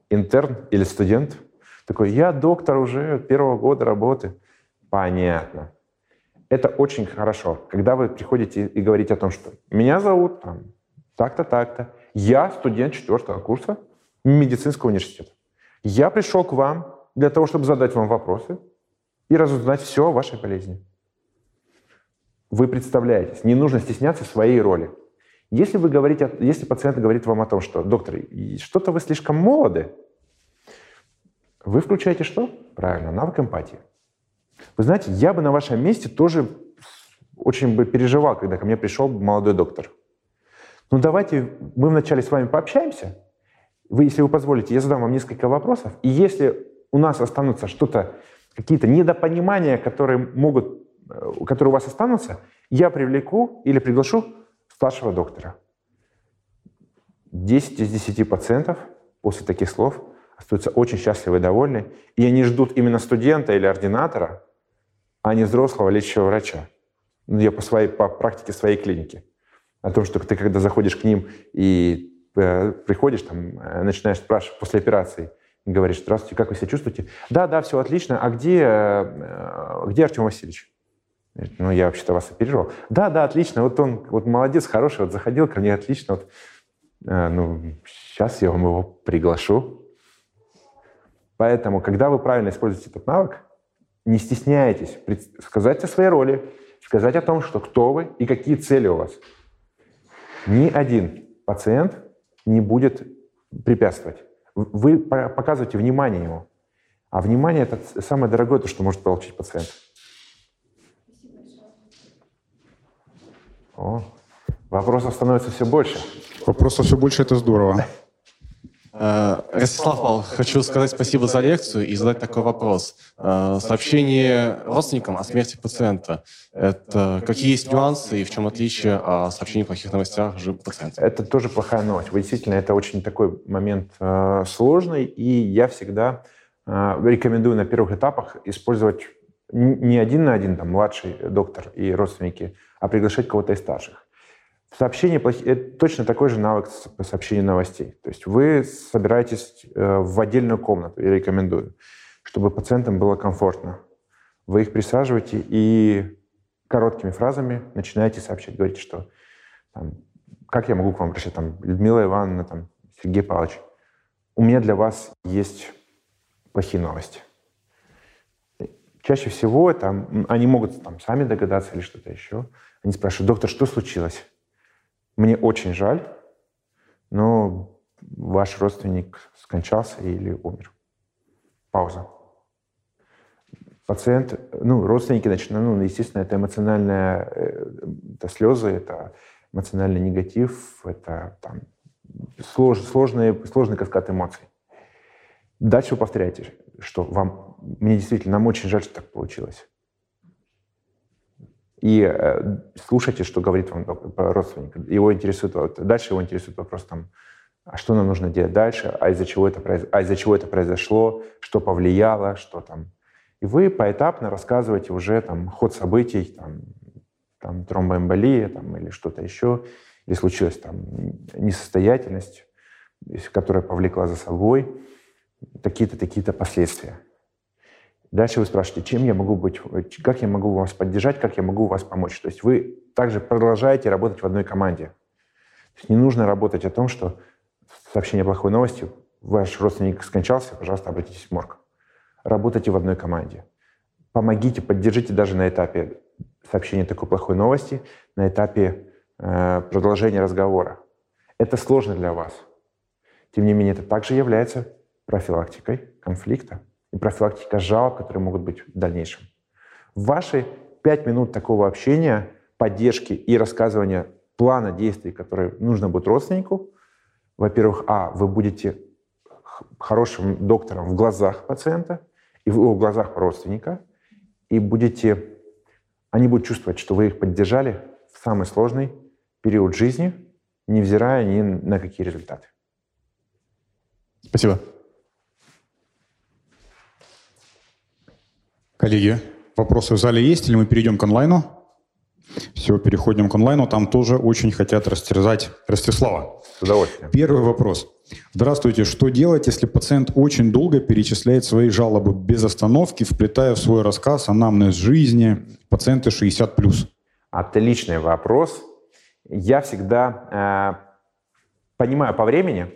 «интерн» или «студент», такой «я доктор уже первого года работы». Понятно. Это очень хорошо, когда вы приходите и говорите о том, что «меня зовут там, так-то, так-то», я студент четвертого курса медицинского университета. Я пришел к вам для того, чтобы задать вам вопросы и разузнать все о вашей болезни. Вы представляетесь, не нужно стесняться своей роли. Если, вы говорите, если пациент говорит вам о том, что, доктор, что-то вы слишком молоды, вы включаете что? Правильно, навык эмпатии. Вы знаете, я бы на вашем месте тоже очень бы переживал, когда ко мне пришел молодой доктор – ну давайте мы вначале с вами пообщаемся, Вы, если вы позволите, я задам вам несколько вопросов, и если у нас останутся что-то, какие-то недопонимания, которые могут, э, которые у вас останутся, я привлеку или приглашу старшего доктора. 10 из 10 пациентов после таких слов остаются очень счастливы и довольны, и они ждут именно студента или ординатора, а не взрослого лечащего врача. Ну, я по, своей, по практике своей клиники. О том, что ты, когда заходишь к ним и э, приходишь, там, э, начинаешь спрашивать после операции, говоришь, здравствуйте, как вы себя чувствуете? Да, да, все отлично. А где, э, где Артем Васильевич? Ну, я вообще-то вас оперировал. Да, да, отлично. Вот он вот молодец, хороший, вот заходил ко мне, отлично. Вот, ну, сейчас я вам его приглашу. Поэтому, когда вы правильно используете этот навык, не стесняйтесь сказать о своей роли, сказать о том, что кто вы и какие цели у вас. Ни один пациент не будет препятствовать. Вы показываете внимание ему. А внимание – это самое дорогое, то, что может получить пациент. О, вопросов становится все больше. Вопросов все больше – это здорово. Э, Ростислав хочу сказать спасибо за лекцию и задать такой вопрос. Э, сообщение родственникам о смерти пациента – это какие есть нюансы и в чем отличие о сообщении о плохих новостях же пациента? Это тоже плохая новость. Вы действительно, это очень такой момент э, сложный, и я всегда рекомендую на первых этапах использовать не один на один, там, младший доктор и родственники, а приглашать кого-то из старших. Сообщение это точно такой же навык по сообщению новостей. То есть вы собираетесь э, в отдельную комнату, я рекомендую, чтобы пациентам было комфортно. Вы их присаживаете и короткими фразами начинаете сообщать. Говорите, что там, как я могу к вам обращаться, там, Людмила Ивановна, там, Сергей Павлович, у меня для вас есть плохие новости. Чаще всего там, они могут там, сами догадаться или что-то еще. Они спрашивают, доктор, что случилось? Мне очень жаль, но ваш родственник скончался или умер. Пауза. Пациент, ну, родственники начинают, ну, естественно, это эмоциональные, э, это слезы, это эмоциональный негатив, это там, слож, сложный, сложный каскад эмоций. Дальше вы повторяете, что вам, мне действительно, нам очень жаль, что так получилось и э, слушайте, что говорит вам родственник. Его интересует, дальше его интересует вопрос там, а что нам нужно делать дальше, а из-за чего это, а из-за чего это произошло, что повлияло, что там. И вы поэтапно рассказываете уже там ход событий, там, там тромбоэмболия там, или что-то еще, или случилась там несостоятельность, которая повлекла за собой такие-то, такие-то последствия. Дальше вы спрашиваете, чем я могу быть, как я могу вас поддержать, как я могу вас помочь. То есть вы также продолжаете работать в одной команде. То есть не нужно работать о том, что сообщение плохой новости, ваш родственник скончался, пожалуйста, обратитесь в морг. Работайте в одной команде. Помогите, поддержите даже на этапе сообщения такой плохой новости, на этапе э, продолжения разговора. Это сложно для вас. Тем не менее, это также является профилактикой конфликта и профилактика жалоб, которые могут быть в дальнейшем. Ваши пять минут такого общения, поддержки и рассказывания плана действий, которые нужно будет родственнику, во-первых, а, вы будете хорошим доктором в глазах пациента и в глазах родственника, и будете, они будут чувствовать, что вы их поддержали в самый сложный период жизни, невзирая ни на какие результаты. Спасибо. Коллеги, вопросы в зале есть или мы перейдем к онлайну? Все, переходим к онлайну. Там тоже очень хотят растерзать Ростислава. Первый вопрос. Здравствуйте. Что делать, если пациент очень долго перечисляет свои жалобы без остановки, вплетая в свой рассказ анамнез жизни пациенты 60+. Отличный вопрос. Я всегда э, понимаю по времени,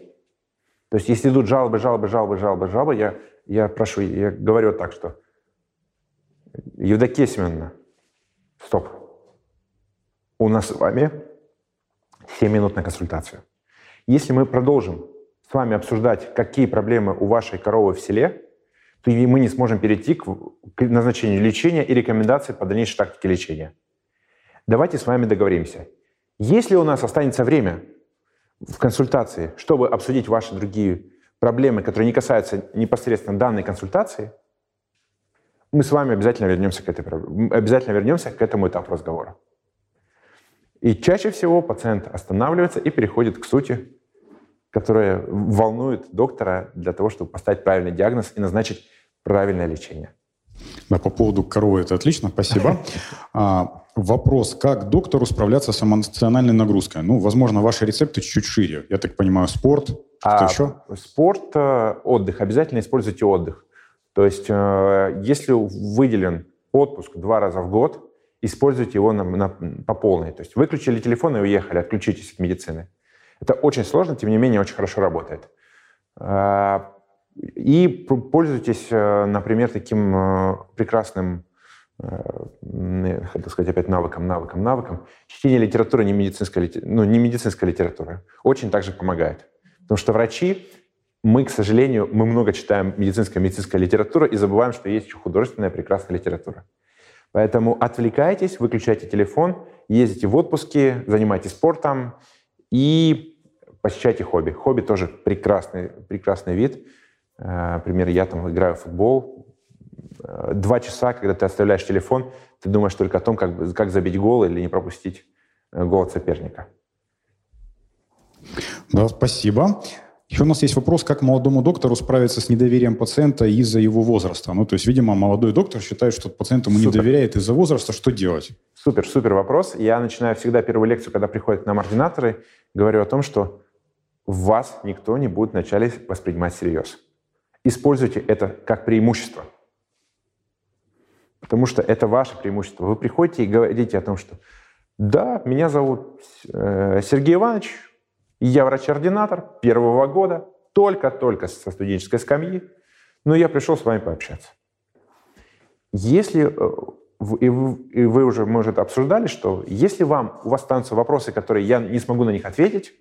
то есть если идут жалобы, жалобы, жалобы, жалобы, жалобы, я, я прошу, я говорю так, что Евдокия Семеновна, стоп. У нас с вами 7 минут на консультацию. Если мы продолжим с вами обсуждать, какие проблемы у вашей коровы в селе, то мы не сможем перейти к назначению лечения и рекомендации по дальнейшей тактике лечения. Давайте с вами договоримся. Если у нас останется время, в консультации, чтобы обсудить ваши другие проблемы, которые не касаются непосредственно данной консультации, мы с вами обязательно вернемся к этой обязательно вернемся к этому этапу разговора. И чаще всего пациент останавливается и переходит к сути, которая волнует доктора для того, чтобы поставить правильный диагноз и назначить правильное лечение. Да, по поводу коровы это отлично, спасибо. А, вопрос, как доктору справляться с эмоциональной нагрузкой? Ну, возможно, ваши рецепты чуть-чуть шире. Я так понимаю, спорт, что а, еще? Спорт, э, отдых. Обязательно используйте отдых. То есть, э, если выделен отпуск два раза в год, используйте его на, на, по полной. То есть выключили телефон и уехали, отключитесь от медицины. Это очень сложно, тем не менее, очень хорошо работает. А, и пользуйтесь, э, например, таким э, прекрасным, э, хотел сказать опять навыком, навыком, навыком. Чтение литературы, не медицинская, ну, не медицинская литература, очень также помогает. Потому что врачи, мы, к сожалению, мы много читаем медицинская медицинская литература и забываем, что есть еще художественная прекрасная литература. Поэтому отвлекайтесь, выключайте телефон, ездите в отпуске, занимайтесь спортом и посещайте хобби. Хобби тоже прекрасный, прекрасный вид. Э, например, я там играю в футбол. Э, два часа, когда ты оставляешь телефон, ты думаешь только о том, как, как забить гол или не пропустить э, гол от соперника. Да, спасибо. Еще у нас есть вопрос, как молодому доктору справиться с недоверием пациента из-за его возраста. Ну, то есть, видимо, молодой доктор считает, что пациент ему супер. не доверяет из-за возраста. Что делать? Супер, супер вопрос. Я начинаю всегда первую лекцию, когда приходят к нам ординаторы, говорю о том, что вас никто не будет вначале воспринимать всерьез. Используйте это как преимущество. Потому что это ваше преимущество. Вы приходите и говорите о том, что да, меня зовут э, Сергей Иванович, я врач-ординатор первого года, только-только со студенческой скамьи, но я пришел с вами пообщаться. Если э, и вы уже, может, обсуждали, что если вам, у вас останутся вопросы, которые я не смогу на них ответить,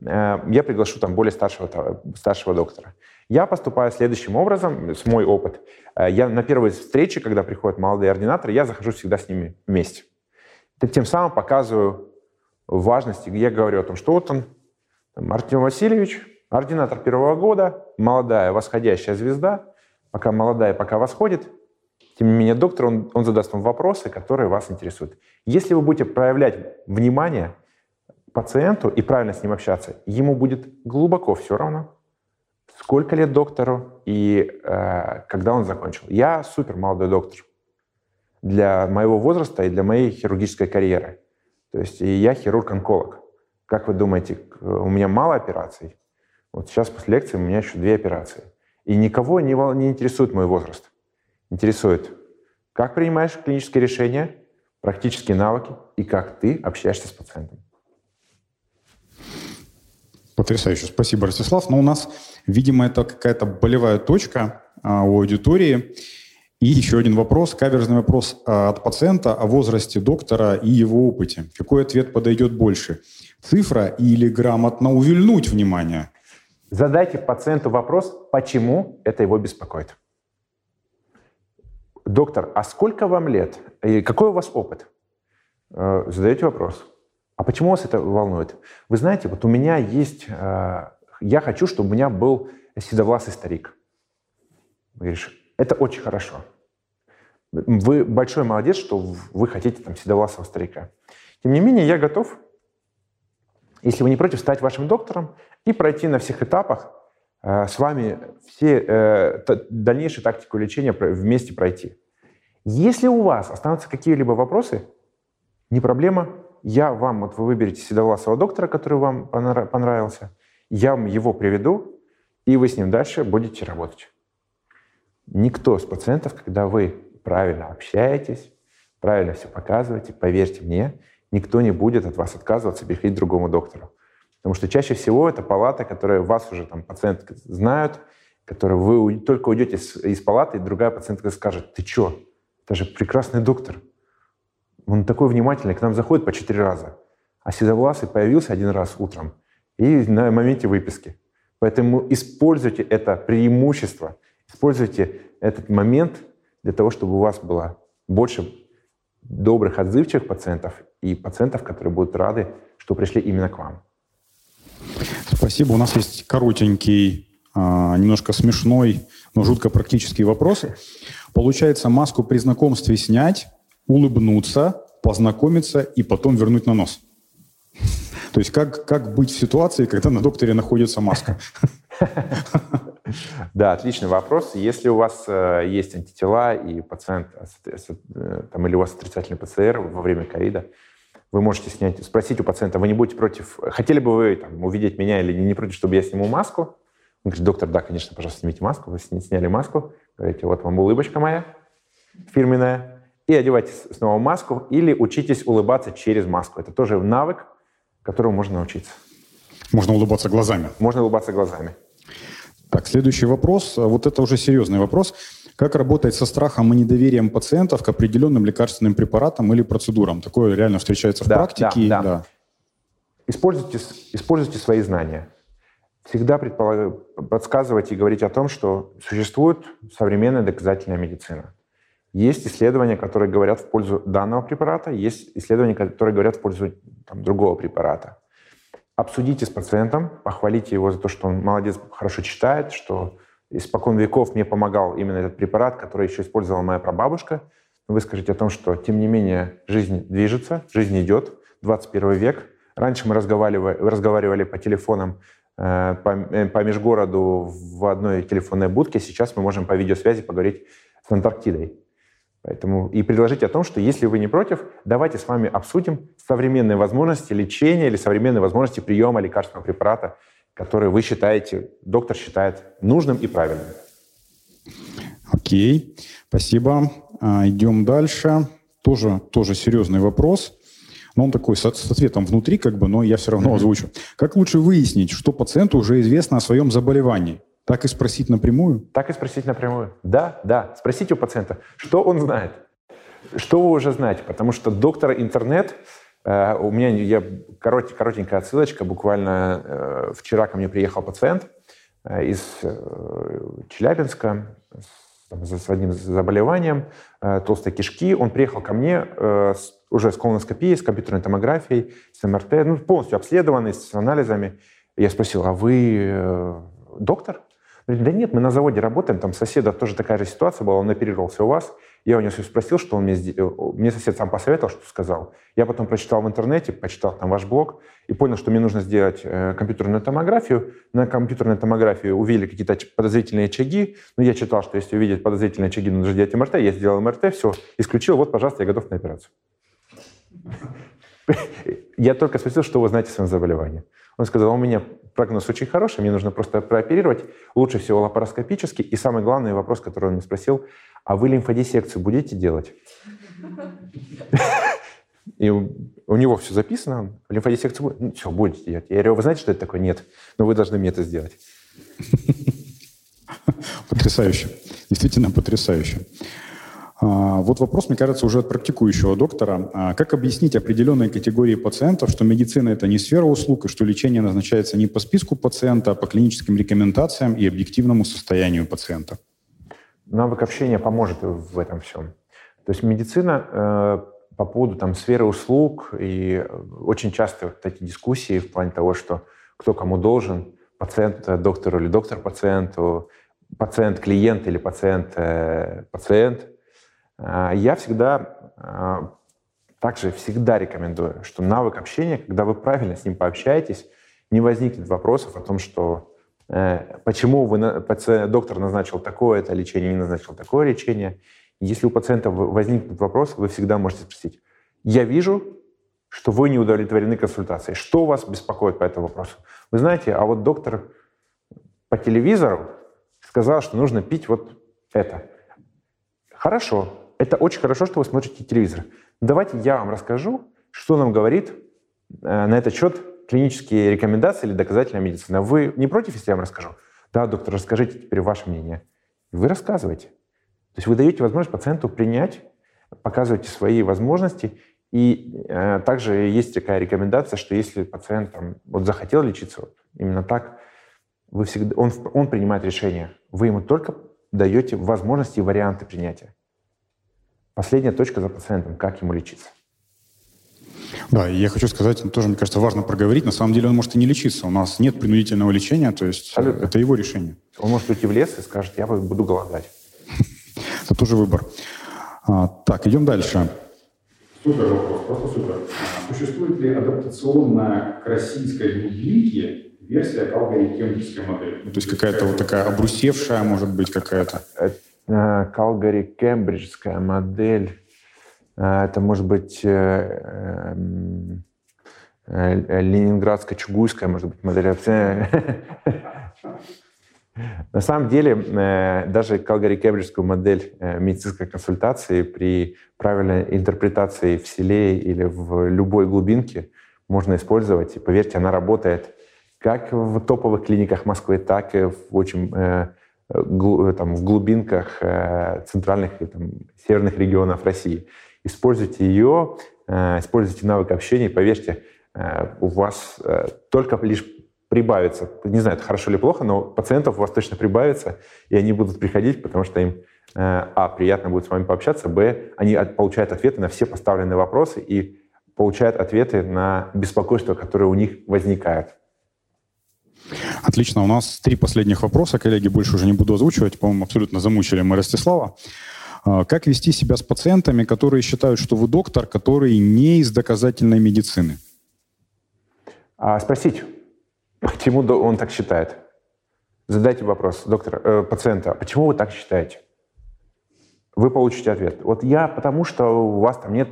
э, я приглашу там более старшего, старшего доктора. Я поступаю следующим образом, с мой опыт. Э, я на первой встрече, когда приходят молодые ординаторы, я захожу всегда с ними вместе. Тем самым показываю важности, я говорю о том, что вот он, там, Артем Васильевич, ординатор первого года, молодая восходящая звезда, пока молодая, пока восходит, тем не менее доктор, он, он задаст вам вопросы, которые вас интересуют. Если вы будете проявлять внимание пациенту и правильно с ним общаться, ему будет глубоко все равно, сколько лет доктору и э, когда он закончил. Я супер молодой доктор для моего возраста и для моей хирургической карьеры. То есть и я хирург-онколог. Как вы думаете, у меня мало операций? Вот сейчас после лекции у меня еще две операции. И никого не, не интересует мой возраст. Интересует, как принимаешь клинические решения, практические навыки и как ты общаешься с пациентом. Потрясающе. Спасибо, Ростислав. Но у нас, видимо, это какая-то болевая точка а, у аудитории. И еще один вопрос, каверзный вопрос а, от пациента о возрасте доктора и его опыте. Какой ответ подойдет больше? Цифра или грамотно увильнуть внимание? Задайте пациенту вопрос, почему это его беспокоит. Доктор, а сколько вам лет? И какой у вас опыт? Э, задаете вопрос. А почему вас это волнует? Вы знаете, вот у меня есть... Э, я хочу, чтобы у меня был седовласый старик. Говоришь, это очень хорошо. Вы большой молодец, что вы хотите там седовласого старика. Тем не менее, я готов, если вы не против, стать вашим доктором и пройти на всех этапах э, с вами все э, дальнейшую тактику лечения вместе пройти. Если у вас останутся какие-либо вопросы, не проблема. Я вам, вот вы выберете седовласого доктора, который вам понравился, я вам его приведу, и вы с ним дальше будете работать. Никто из пациентов, когда вы правильно общаетесь, правильно все показываете, поверьте мне, никто не будет от вас отказываться переходить к другому доктору. Потому что чаще всего это палата, которая вас уже там пациент знают, которая вы только уйдете из, палаты, и другая пациентка скажет, ты что, это же прекрасный доктор. Он такой внимательный, к нам заходит по четыре раза. А седовласый появился один раз утром и на моменте выписки. Поэтому используйте это преимущество – Используйте этот момент для того, чтобы у вас было больше добрых, отзывчивых пациентов и пациентов, которые будут рады, что пришли именно к вам. Спасибо. У нас есть коротенький, а, немножко смешной, но жутко практический вопрос. Получается, маску при знакомстве снять, улыбнуться, познакомиться и потом вернуть на нос. То есть как, как быть в ситуации, когда на докторе находится маска? Да, отличный вопрос. Если у вас э, есть антитела и пациент, э, там, или у вас отрицательный ПЦР во время ковида, вы можете снять, спросить у пациента, вы не будете против, хотели бы вы там, увидеть меня или не против, чтобы я сниму маску? Он говорит, доктор, да, конечно, пожалуйста, снимите маску. Вы сняли маску, говорите, вот вам улыбочка моя фирменная, и одевайте снова маску, или учитесь улыбаться через маску. Это тоже навык, которому можно научиться. Можно улыбаться глазами. Можно улыбаться глазами. Так, следующий вопрос. Вот это уже серьезный вопрос. Как работать со страхом и недоверием пациентов к определенным лекарственным препаратам или процедурам? Такое реально встречается в да, практике. Да, да. Да. Используйте, используйте свои знания. Всегда предполаг... подсказывать и говорить о том, что существует современная доказательная медицина. Есть исследования, которые говорят в пользу данного препарата, есть исследования, которые говорят в пользу там, другого препарата обсудите с пациентом, похвалите его за то, что он молодец, хорошо читает, что испокон веков мне помогал именно этот препарат, который еще использовала моя прабабушка. Вы скажите о том, что, тем не менее, жизнь движется, жизнь идет, 21 век. Раньше мы разговаривали, разговаривали по телефонам э, по, э, по межгороду в одной телефонной будке, сейчас мы можем по видеосвязи поговорить с Антарктидой. Поэтому и предложить о том, что если вы не против, давайте с вами обсудим современные возможности лечения или современные возможности приема лекарственного препарата, которые вы считаете, доктор считает нужным и правильным. Окей, спасибо. А, идем дальше. Тоже, тоже серьезный вопрос. Но он такой с, с ответом внутри, как бы, но я все равно озвучу. Как лучше выяснить, что пациенту уже известно о своем заболевании? Так и спросить напрямую? Так и спросить напрямую. Да, да. Спросите у пациента, что он знает. Что вы уже знаете? Потому что доктор интернет, э, у меня я, корот, коротенькая отсылочка, буквально э, вчера ко мне приехал пациент э, из э, Челябинска с, с одним заболеванием э, толстой кишки. Он приехал ко мне э, с, уже с колоноскопией, с компьютерной томографией, с МРТ, ну, полностью обследованный, с анализами. Я спросил, а вы э, доктор? Да нет, мы на заводе работаем, там соседа тоже такая же ситуация была, он оперировался у вас. Я у него спросил, что он мне... Э, мне сосед сам посоветовал, что сказал. Я потом прочитал в интернете, почитал там ваш блог и понял, что мне нужно сделать э, компьютерную томографию. На компьютерной томографии увидели какие-то подозрительные очаги. Но я читал, что если увидеть подозрительные очаги, нужно делать МРТ. Я сделал МРТ, все, исключил. Вот, пожалуйста, я готов на операцию. Я только спросил, что вы знаете о своем заболевании. Он сказал, у меня прогноз очень хороший, мне нужно просто прооперировать, лучше всего лапароскопически. И самый главный вопрос, который он мне спросил, а вы лимфодиссекцию будете делать? И у него все записано, лимфодиссекцию будет? Ну, все, будете делать. Я говорю, вы знаете, что это такое? Нет. Но вы должны мне это сделать. Потрясающе. Действительно потрясающе. А, вот вопрос, мне кажется, уже от практикующего доктора. А, как объяснить определенной категории пациентов, что медицина – это не сфера услуг, и что лечение назначается не по списку пациента, а по клиническим рекомендациям и объективному состоянию пациента? Навык общения поможет в этом всем. То есть медицина э, по поводу там, сферы услуг, и очень часто вот эти дискуссии в плане того, что кто кому должен, пациент доктору или доктор пациенту, пациент клиент или пациент э, пациент – я всегда, а, также всегда рекомендую, что навык общения, когда вы правильно с ним пообщаетесь, не возникнет вопросов о том, что э, почему вы, доктор назначил такое-то лечение, не назначил такое лечение. Если у пациента возникнет вопрос, вы всегда можете спросить, я вижу, что вы не удовлетворены консультацией. Что вас беспокоит по этому вопросу? Вы знаете, а вот доктор по телевизору сказал, что нужно пить вот это. Хорошо, это очень хорошо, что вы смотрите телевизор. Давайте я вам расскажу, что нам говорит э, на этот счет клинические рекомендации или доказательная медицина. Вы не против, если я вам расскажу? Да, доктор, расскажите теперь ваше мнение. Вы рассказываете. То есть вы даете возможность пациенту принять, показываете свои возможности. И э, также есть такая рекомендация, что если пациент там, вот захотел лечиться вот, именно так, вы всегда, он, он принимает решение. Вы ему только даете возможности и варианты принятия. Последняя точка за пациентом, как ему лечиться. Да, и я хочу сказать, тоже, мне кажется, важно проговорить. На самом деле он может и не лечиться. У нас нет принудительного лечения, то есть Абсолютно. это его решение. Он может уйти в лес и скажет, я буду голодать. Это тоже выбор. А, так, идем дальше. Супер вопрос, просто супер. Существует ли адаптационная к российской глубинке версия кембриджской модели? Ну, то есть какая-то вот такая обрусевшая, может быть, какая-то? Э, кембриджская модель. Э, это может быть э, ленинградская, чугуйская, может быть, модель. На самом деле, даже Калгари-Кембриджскую модель медицинской консультации при правильной интерпретации в селе или в любой глубинке можно использовать. И поверьте, она работает как в топовых клиниках Москвы, так и в очень там, в глубинках э, центральных и там, северных регионов России. Используйте ее, э, используйте навык общения, и поверьте, э, у вас э, только лишь прибавится. Не знаю, это хорошо или плохо, но пациентов у вас точно прибавится, и они будут приходить, потому что им, а, приятно будет с вами пообщаться, б, они получают ответы на все поставленные вопросы и получают ответы на беспокойство, которое у них возникает. Отлично. У нас три последних вопроса. Коллеги, больше уже не буду озвучивать. По-моему, абсолютно замучили мы Ростислава. А, как вести себя с пациентами, которые считают, что вы доктор, который не из доказательной медицины? А, спросить, почему он так считает? Задайте вопрос доктора, э, пациента, почему вы так считаете? Вы получите ответ. Вот я потому, что у вас там нет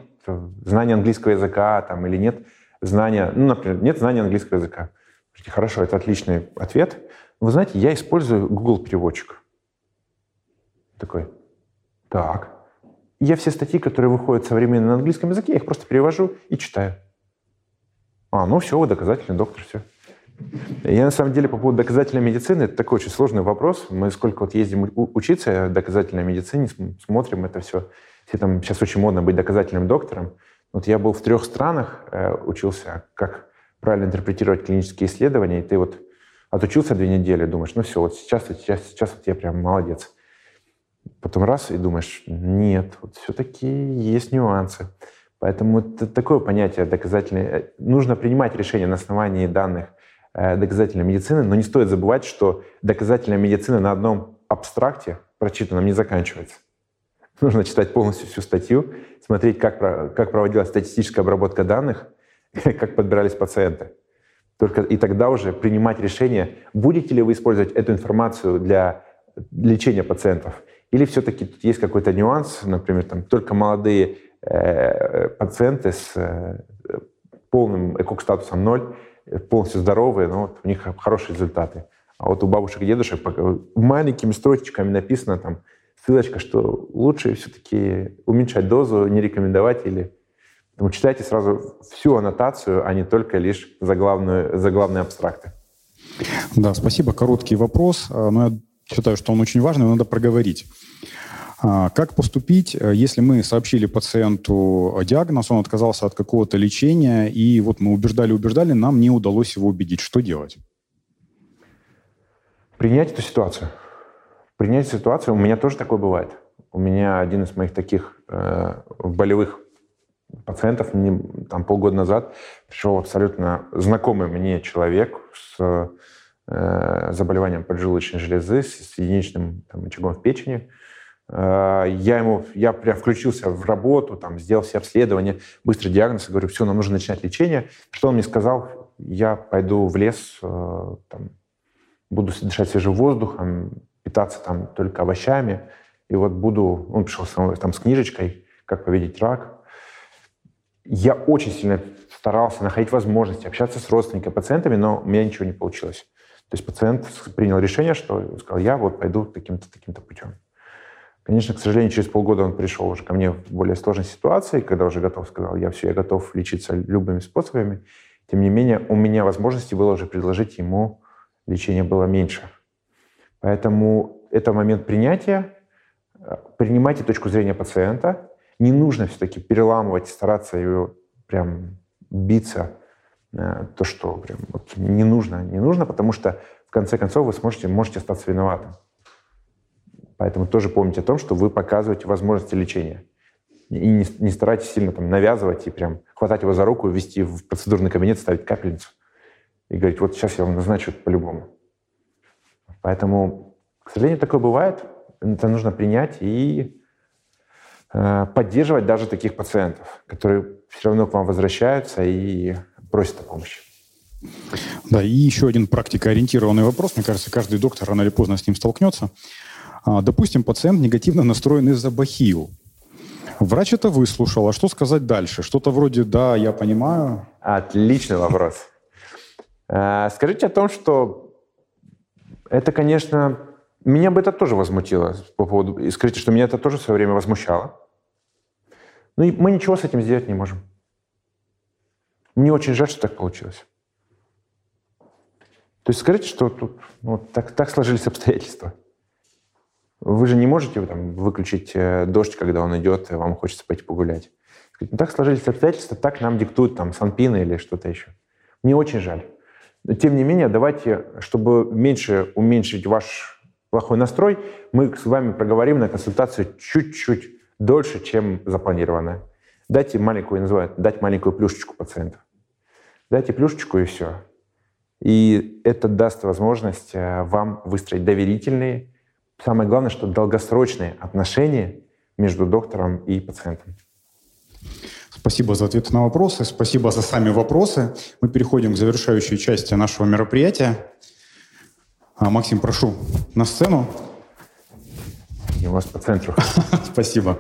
знания английского языка там, или нет знания, ну, например, нет знания английского языка. Хорошо, это отличный ответ. Вы знаете, я использую Google переводчик. Такой, так. Я все статьи, которые выходят современно на английском языке, я их просто перевожу и читаю. А, ну все, вы доказательный доктор, все. Я на самом деле по поводу доказательной медицины, это такой очень сложный вопрос. Мы сколько вот ездим учиться доказательной медицине, смотрим это все. Все там сейчас очень модно быть доказательным доктором. Вот я был в трех странах, э, учился как правильно интерпретировать клинические исследования, и ты вот отучился две недели, думаешь, ну все, вот сейчас, сейчас, сейчас вот я прям молодец. Потом раз и думаешь, нет, вот все-таки есть нюансы. Поэтому это такое понятие доказательное. Нужно принимать решения на основании данных э, доказательной медицины, но не стоит забывать, что доказательная медицина на одном абстракте прочитанном не заканчивается. Нужно читать полностью всю статью, смотреть, как, как проводилась статистическая обработка данных, как подбирались пациенты. Только и тогда уже принимать решение, будете ли вы использовать эту информацию для лечения пациентов, или все-таки тут есть какой-то нюанс, например, там только молодые э, пациенты с э, полным экок-статусом 0, полностью здоровые, но вот у них хорошие результаты. А вот у бабушек и дедушек маленькими строчечками написано там ссылочка, что лучше все-таки уменьшать дозу, не рекомендовать или Поэтому читайте сразу всю аннотацию, а не только лишь заглавную, заглавные абстракты. Да, спасибо. Короткий вопрос, а, но я считаю, что он очень важный, надо проговорить. А, как поступить, э, если мы сообщили пациенту диагноз, он отказался от какого-то лечения, и вот мы убеждали-убеждали, нам не удалось его убедить. Что делать? Принять эту ситуацию. Принять ситуацию. У меня тоже такое бывает. У меня один из моих таких э, болевых пациентов не, там полгода назад пришел абсолютно знакомый мне человек с э, заболеванием поджелудочной железы, с единичным там, очагом в печени. Э, я ему, я прям включился в работу, там, сделал все обследования, быстрый диагноз, говорю, все, нам нужно начинать лечение. Что он мне сказал? Я пойду в лес, э, там, буду дышать свежим воздухом, питаться там только овощами, и вот буду... Он пришел там с книжечкой «Как победить рак», я очень сильно старался находить возможности общаться с родственниками, пациентами, но у меня ничего не получилось. То есть пациент принял решение, что сказал, я вот пойду таким-то, таким-то путем. Конечно, к сожалению, через полгода он пришел уже ко мне в более сложной ситуации, когда уже готов, сказал, я все, я готов лечиться любыми способами. Тем не менее, у меня возможности было уже предложить ему лечение было меньше. Поэтому это момент принятия. Принимайте точку зрения пациента, не нужно все-таки переламывать, стараться ее прям биться, э, то, что прям вот не нужно, не нужно, потому что в конце концов вы сможете, можете остаться виноватым. Поэтому тоже помните о том, что вы показываете возможности лечения. И не, не старайтесь сильно там навязывать и прям хватать его за руку, вести в процедурный кабинет, ставить капельницу и говорить, вот сейчас я вам назначу по-любому. Поэтому, к сожалению, такое бывает. Это нужно принять и поддерживать даже таких пациентов, которые все равно к вам возвращаются и просят о помощи. Да, и еще один практикоориентированный вопрос. Мне кажется, каждый доктор рано или поздно с ним столкнется. А, допустим, пациент негативно настроен из-за бахил. Врач это выслушал. А что сказать дальше? Что-то вроде «да, я понимаю». Отличный вопрос. Э, скажите о том, что это, конечно, меня бы это тоже возмутило по поводу... И скажите, что меня это тоже в свое время возмущало. Ну и мы ничего с этим сделать не можем. Мне очень жаль, что так получилось. То есть скажите, что тут ну, так, так сложились обстоятельства. Вы же не можете там, выключить э, дождь, когда он идет, и вам хочется пойти погулять. Ну, так сложились обстоятельства, так нам диктуют там санпины или что-то еще. Мне очень жаль. Но тем не менее, давайте, чтобы меньше уменьшить ваш плохой настрой, мы с вами проговорим на консультацию чуть-чуть дольше, чем запланировано. Дайте маленькую, называют, дать маленькую плюшечку пациенту. Дайте плюшечку и все. И это даст возможность э, вам выстроить доверительные, самое главное, что долгосрочные отношения между доктором и пациентом. Спасибо за ответы на вопросы, спасибо за сами вопросы. Мы переходим к завершающей части нашего мероприятия. А, Максим, прошу на сцену. И у вас по центру. Спасибо.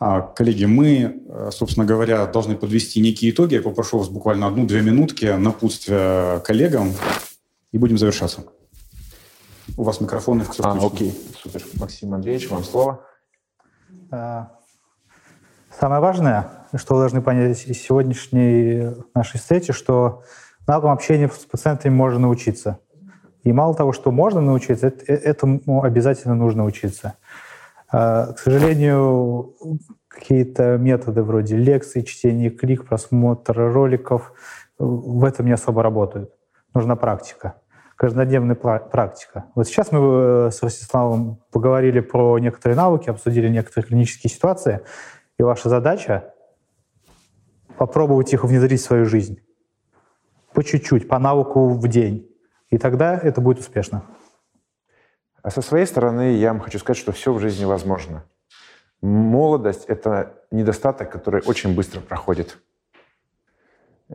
А, коллеги, мы, э, собственно говоря, должны подвести некие итоги. Я попрошу вас буквально одну-две минутки напутствия коллегам и будем завершаться. У вас микрофон. А, окей, супер. Максим Андреевич, вам слово. А, самое важное, что вы должны понять из сегодняшней нашей встречи, что навыкам общения с пациентами можно научиться. И мало того, что можно научиться, этому обязательно нужно учиться. А, к сожалению, какие-то методы вроде лекций, чтения книг, просмотра роликов в этом не особо работают. Нужна практика, каждодневная практика. Вот сейчас мы э, с Ростиславом поговорили про некоторые навыки, обсудили некоторые клинические ситуации, и ваша задача попробовать их внедрить в свою жизнь. По чуть-чуть, по навыку в день. И тогда это будет успешно. А со своей стороны я вам хочу сказать, что все в жизни возможно. Молодость — это недостаток, который очень быстро проходит.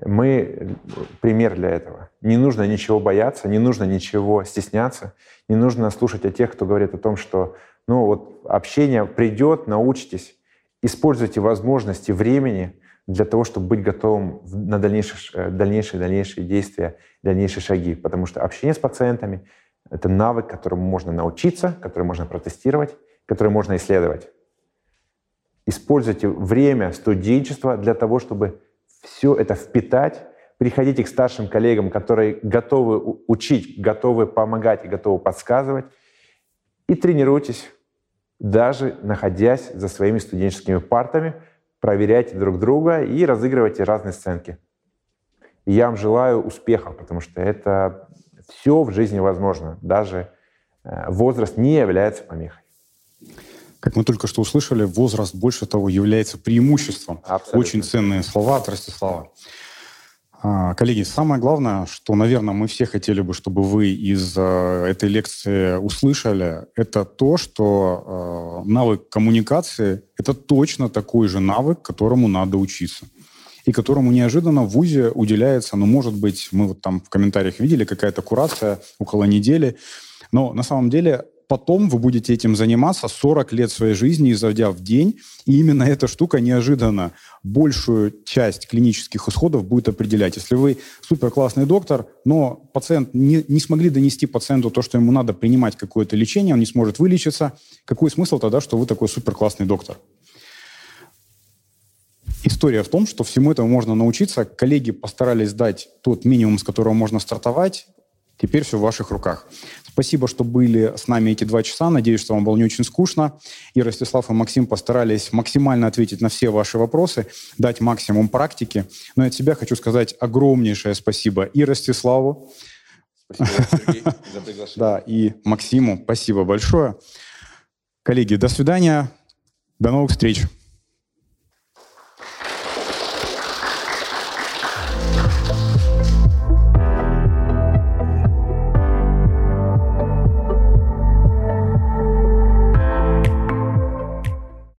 Мы пример для этого. Не нужно ничего бояться, не нужно ничего стесняться, не нужно слушать о тех, кто говорит о том, что ну вот общение придет, научитесь, используйте возможности времени для того, чтобы быть готовым на дальнейшие, э, дальнейшие, дальнейшие действия, дальнейшие шаги. Потому что общение с пациентами — это навык, которому можно научиться, который можно протестировать, который можно исследовать. Используйте время студенчества для того, чтобы все это впитать, приходите к старшим коллегам, которые готовы учить, готовы помогать и готовы подсказывать, и тренируйтесь, даже находясь за своими студенческими партами — проверяйте друг друга и разыгрывайте разные сценки. И я вам желаю успеха, потому что это все в жизни возможно. Даже э, возраст не является помехой. Как мы только что услышали, возраст, больше того, является преимуществом. Абсолютно. Очень ценные слова от Ростислава. А, коллеги, самое главное, что, наверное, мы все хотели бы, чтобы вы из э, этой лекции услышали, это то, что э, навык коммуникации — это точно такой же навык, которому надо учиться. И которому неожиданно в ВУЗе уделяется, ну, может быть, мы вот там в комментариях видели, какая-то курация около недели, но на самом деле потом вы будете этим заниматься 40 лет своей жизни, изо в день, и именно эта штука неожиданно большую часть клинических исходов будет определять. Если вы супер классный доктор, но пациент не, не смогли донести пациенту то, что ему надо принимать какое-то лечение, он не сможет вылечиться, какой смысл тогда, что вы такой супер классный доктор? История в том, что всему этому можно научиться. Коллеги постарались дать тот минимум, с которого можно стартовать. Теперь все в ваших руках. Спасибо, что были с нами эти два часа. Надеюсь, что вам было не очень скучно. И Ростислав и Максим постарались максимально ответить на все ваши вопросы, дать максимум практики. Но от себя хочу сказать огромнейшее спасибо и Ростиславу, Спасибо, Сергей, за приглашение. Да, и Максиму спасибо большое. Коллеги, до свидания. До новых встреч.